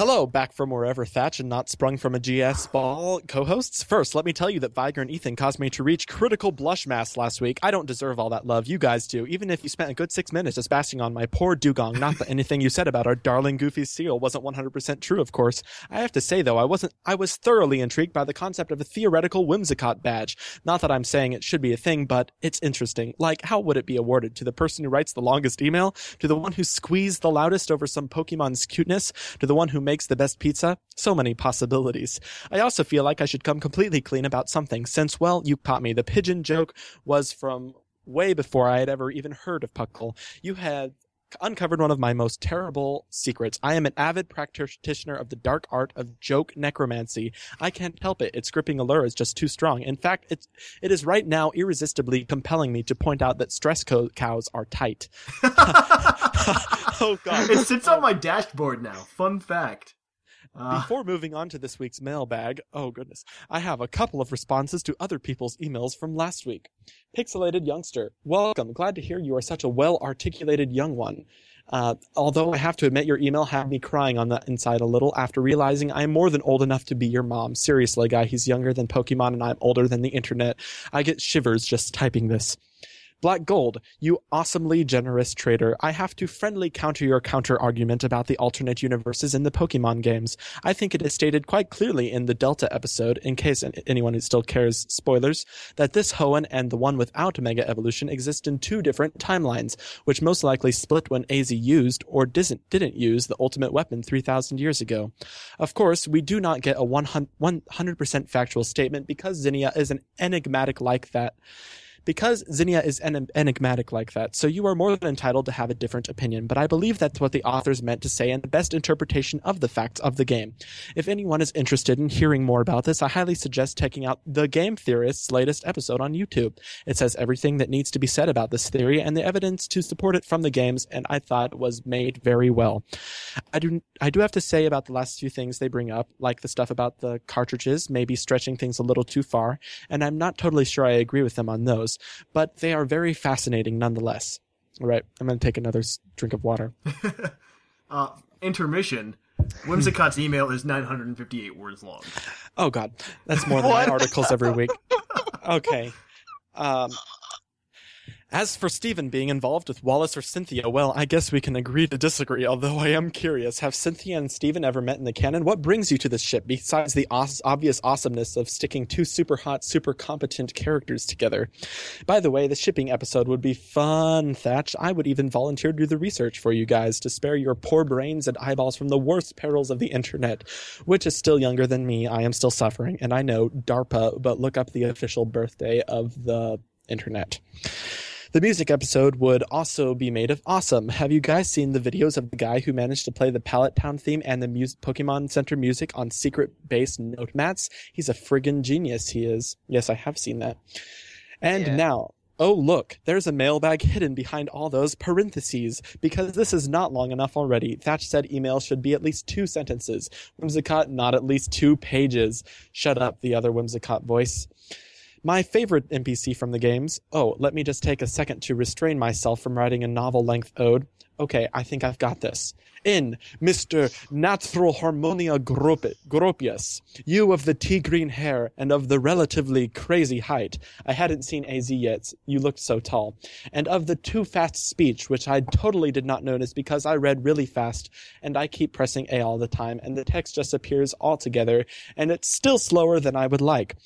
Hello, back from wherever Thatch and not sprung from a GS ball co-hosts. First, let me tell you that Viger and Ethan caused me to reach critical blush mass last week. I don't deserve all that love. You guys do. Even if you spent a good six minutes just bashing on my poor Dewgong. Not that anything you said about our darling goofy seal wasn't 100% true, of course. I have to say though, I wasn't, I was thoroughly intrigued by the concept of a theoretical Whimsicott badge. Not that I'm saying it should be a thing, but it's interesting. Like, how would it be awarded? To the person who writes the longest email? To the one who squeezed the loudest over some Pokemon's cuteness? To the one who makes the best pizza? So many possibilities. I also feel like I should come completely clean about something, since, well, you caught me. The pigeon joke was from way before I had ever even heard of Puckle. You had uncovered one of my most terrible secrets. I am an avid practitioner of the dark art of joke necromancy. I can't help it. Its gripping allure is just too strong. In fact, it's, it is right now irresistibly compelling me to point out that stress co- cows are tight. oh god. It sits on my dashboard now. Fun fact. Uh, Before moving on to this week's mailbag, oh goodness, I have a couple of responses to other people's emails from last week. Pixelated Youngster, welcome. Glad to hear you are such a well articulated young one. Uh, although I have to admit your email had me crying on the inside a little after realizing I am more than old enough to be your mom. Seriously, guy, he's younger than Pokemon and I'm older than the internet. I get shivers just typing this. Black Gold, you awesomely generous trader. I have to friendly counter your counter argument about the alternate universes in the Pokemon games. I think it is stated quite clearly in the Delta episode, in case anyone who still cares spoilers, that this Hoenn and the one without Mega Evolution exist in two different timelines, which most likely split when AZ used or didn't, didn't use the ultimate weapon 3,000 years ago. Of course, we do not get a 100 100% factual statement because Zinnia is an enigmatic like that because Zinnia is en- enigmatic like that, so you are more than entitled to have a different opinion, but I believe that's what the authors meant to say and the best interpretation of the facts of the game. If anyone is interested in hearing more about this, I highly suggest checking out The Game Theorist's latest episode on YouTube. It says everything that needs to be said about this theory and the evidence to support it from the games, and I thought was made very well. I do I do have to say about the last few things they bring up, like the stuff about the cartridges maybe stretching things a little too far, and I'm not totally sure I agree with them on those, but they are very fascinating nonetheless. All right, I'm going to take another drink of water. Uh, intermission. Whimsicott's email is 958 words long. Oh god, that's more than my articles every week. Okay. Um as for Steven being involved with Wallace or Cynthia, well, I guess we can agree to disagree, although I am curious. Have Cynthia and Steven ever met in the canon? What brings you to this ship, besides the os- obvious awesomeness of sticking two super hot, super competent characters together? By the way, the shipping episode would be fun, Thatch. I would even volunteer to do the research for you guys to spare your poor brains and eyeballs from the worst perils of the internet, which is still younger than me. I am still suffering, and I know DARPA, but look up the official birthday of the internet. The music episode would also be made of awesome. Have you guys seen the videos of the guy who managed to play the Pallet Town theme and the mus- Pokemon Center music on secret base note mats? He's a friggin' genius, he is. Yes, I have seen that. And Yeah. now, oh look, there's a mailbag hidden behind all those parentheses, because this is not long enough already. Thatch said email should be at least two sentences. Whimsicott, not at least two pages. Shut up, the other Whimsicott voice. My favorite NPC from the games. Oh, let me just take a second to restrain myself from writing a novel length ode. Okay, I think I've got this. In Mr. Natural Harmonia Gropi- Gropius, you of the tea green hair and of the relatively crazy height. I hadn't seen AZ yet. You looked so tall. And of the too fast speech, which I totally did not notice because I read really fast and I keep pressing A all the time and the text just appears all together and it's still slower than I would like.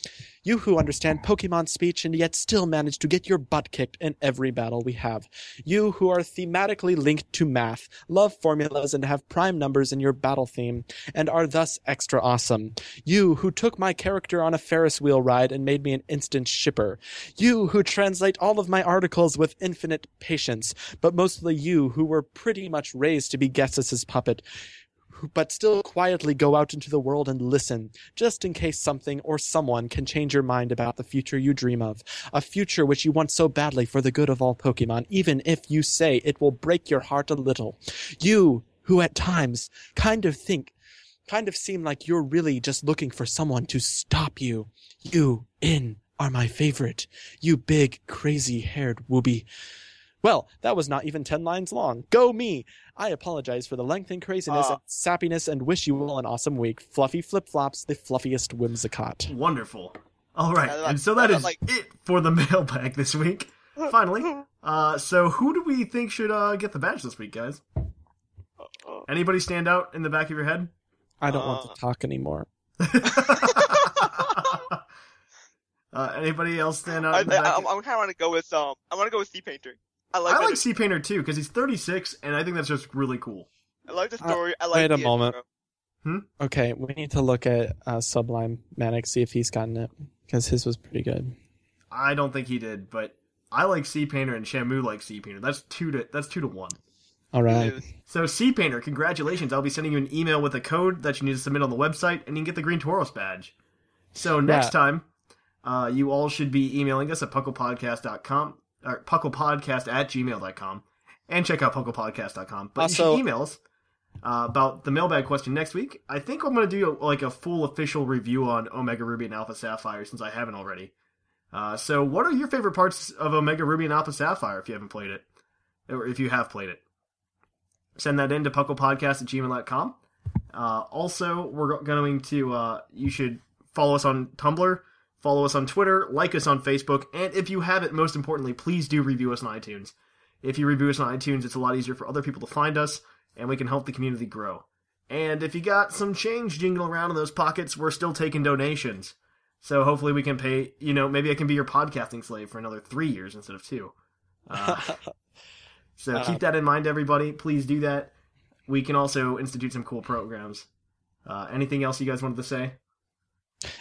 You who understand Pokemon speech and yet still manage to get your butt kicked in every battle we have. You who are thematically linked to math, love formulas, and have prime numbers in your battle theme, and are thus extra awesome. You who took my character on a Ferris wheel ride and made me an instant shipper. You who translate all of my articles with infinite patience, but mostly you who were pretty much raised to be Ghetsis's puppet but still quietly go out into the world and listen, just in case something or someone can change your mind about the future you dream of. A future which you want so badly for the good of all Pokemon, even if you say it will break your heart a little. You, who at times kind of think, kind of seem like you're really just looking for someone to stop you. You, in, are my favorite. You big, crazy haired wooby. Well, that was not even 10 lines long. Go me! I apologize for the length and craziness Ah. and sappiness and wish you all an awesome week. Fluffy Flip Flops, the fluffiest whimsicott. Wonderful. All right, like- and so that is like- it for the mailbag this week. Finally, uh, so who do we think should uh, get the badge this week, guys? Anybody stand out in the back of your head? I don't want Uh. to talk anymore. uh, anybody else stand out? I, in the back? I, I'm, I'm kind of want to go with um. I want to go with Sea Painter. I like. I like Sea Painter too because he's 36, and I think that's just really cool. I like the Uh, story. I like. wait a the moment. intro. Okay, we need to look at uh, Sublime Manic, see if he's gotten it, because his was pretty good. I don't think he did, but I like Sea Painter and Shamu like Sea Painter. That's two to that's two to one. All right. So Sea Painter, congratulations! I'll be sending you an email with a code that you need to submit on the website, and you can get the Green Tauros badge. So next Yeah. time, uh, you all should be emailing us at pucklepodcast.com or pucklepodcast at gmail.com and check out pucklepodcast.com. But you Also- should email us uh, about the mailbag question next week. I think I'm going to do like a full official review on Omega Ruby and Alpha Sapphire since I haven't already. Uh, so, what are your favorite parts of Omega Ruby and Alpha Sapphire if you haven't played it? Or if you have played it? Send that in to pucklepodcast at gmail.com. Uh, also, we're going to, uh, you should follow us on Tumblr, Follow us on Twitter, like us on Facebook, and if you haven't, most importantly, please do review us on iTunes. If you review us on iTunes, it's a lot easier for other people to find us, and we can help the community grow. And if you got some change jingling around in those pockets, we're still taking donations. So hopefully we can pay, you know, maybe I can be your podcasting slave for another three years instead of two. Uh, so keep that in mind, everybody. Please do that. We can also institute some cool programs. Uh, anything else you guys wanted to say?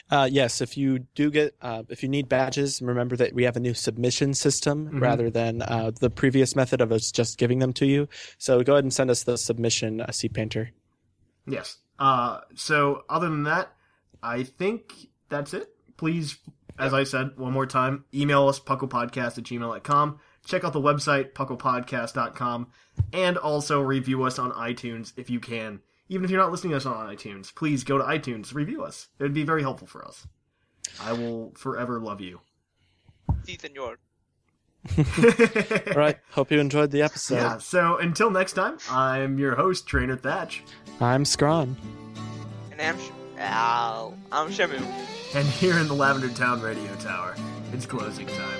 Uh, yes, if you do get, uh, if you need badges, remember that we have a new submission system Mhm. rather than uh, the previous method of us just giving them to you. So go ahead and send us the submission, uh, Sea Painter. Yes. Uh, so other than that, I think that's it. Please, as I said one more time, email us pucklepodcast at gmail.com. Check out the website, pucklepodcast.com, and also review us on iTunes if you can. Even if you're not listening to us on iTunes, please go to iTunes, review us. It would be very helpful for us. I will forever love you. Si, senor. All right. Hope you enjoyed the episode. Yeah, so until next time, I'm your host, Trainer Thatch, I'm Scron. And I'm, Sh- Ow. I'm Shamu. and here in the Lavender Town Radio Tower, it's closing time.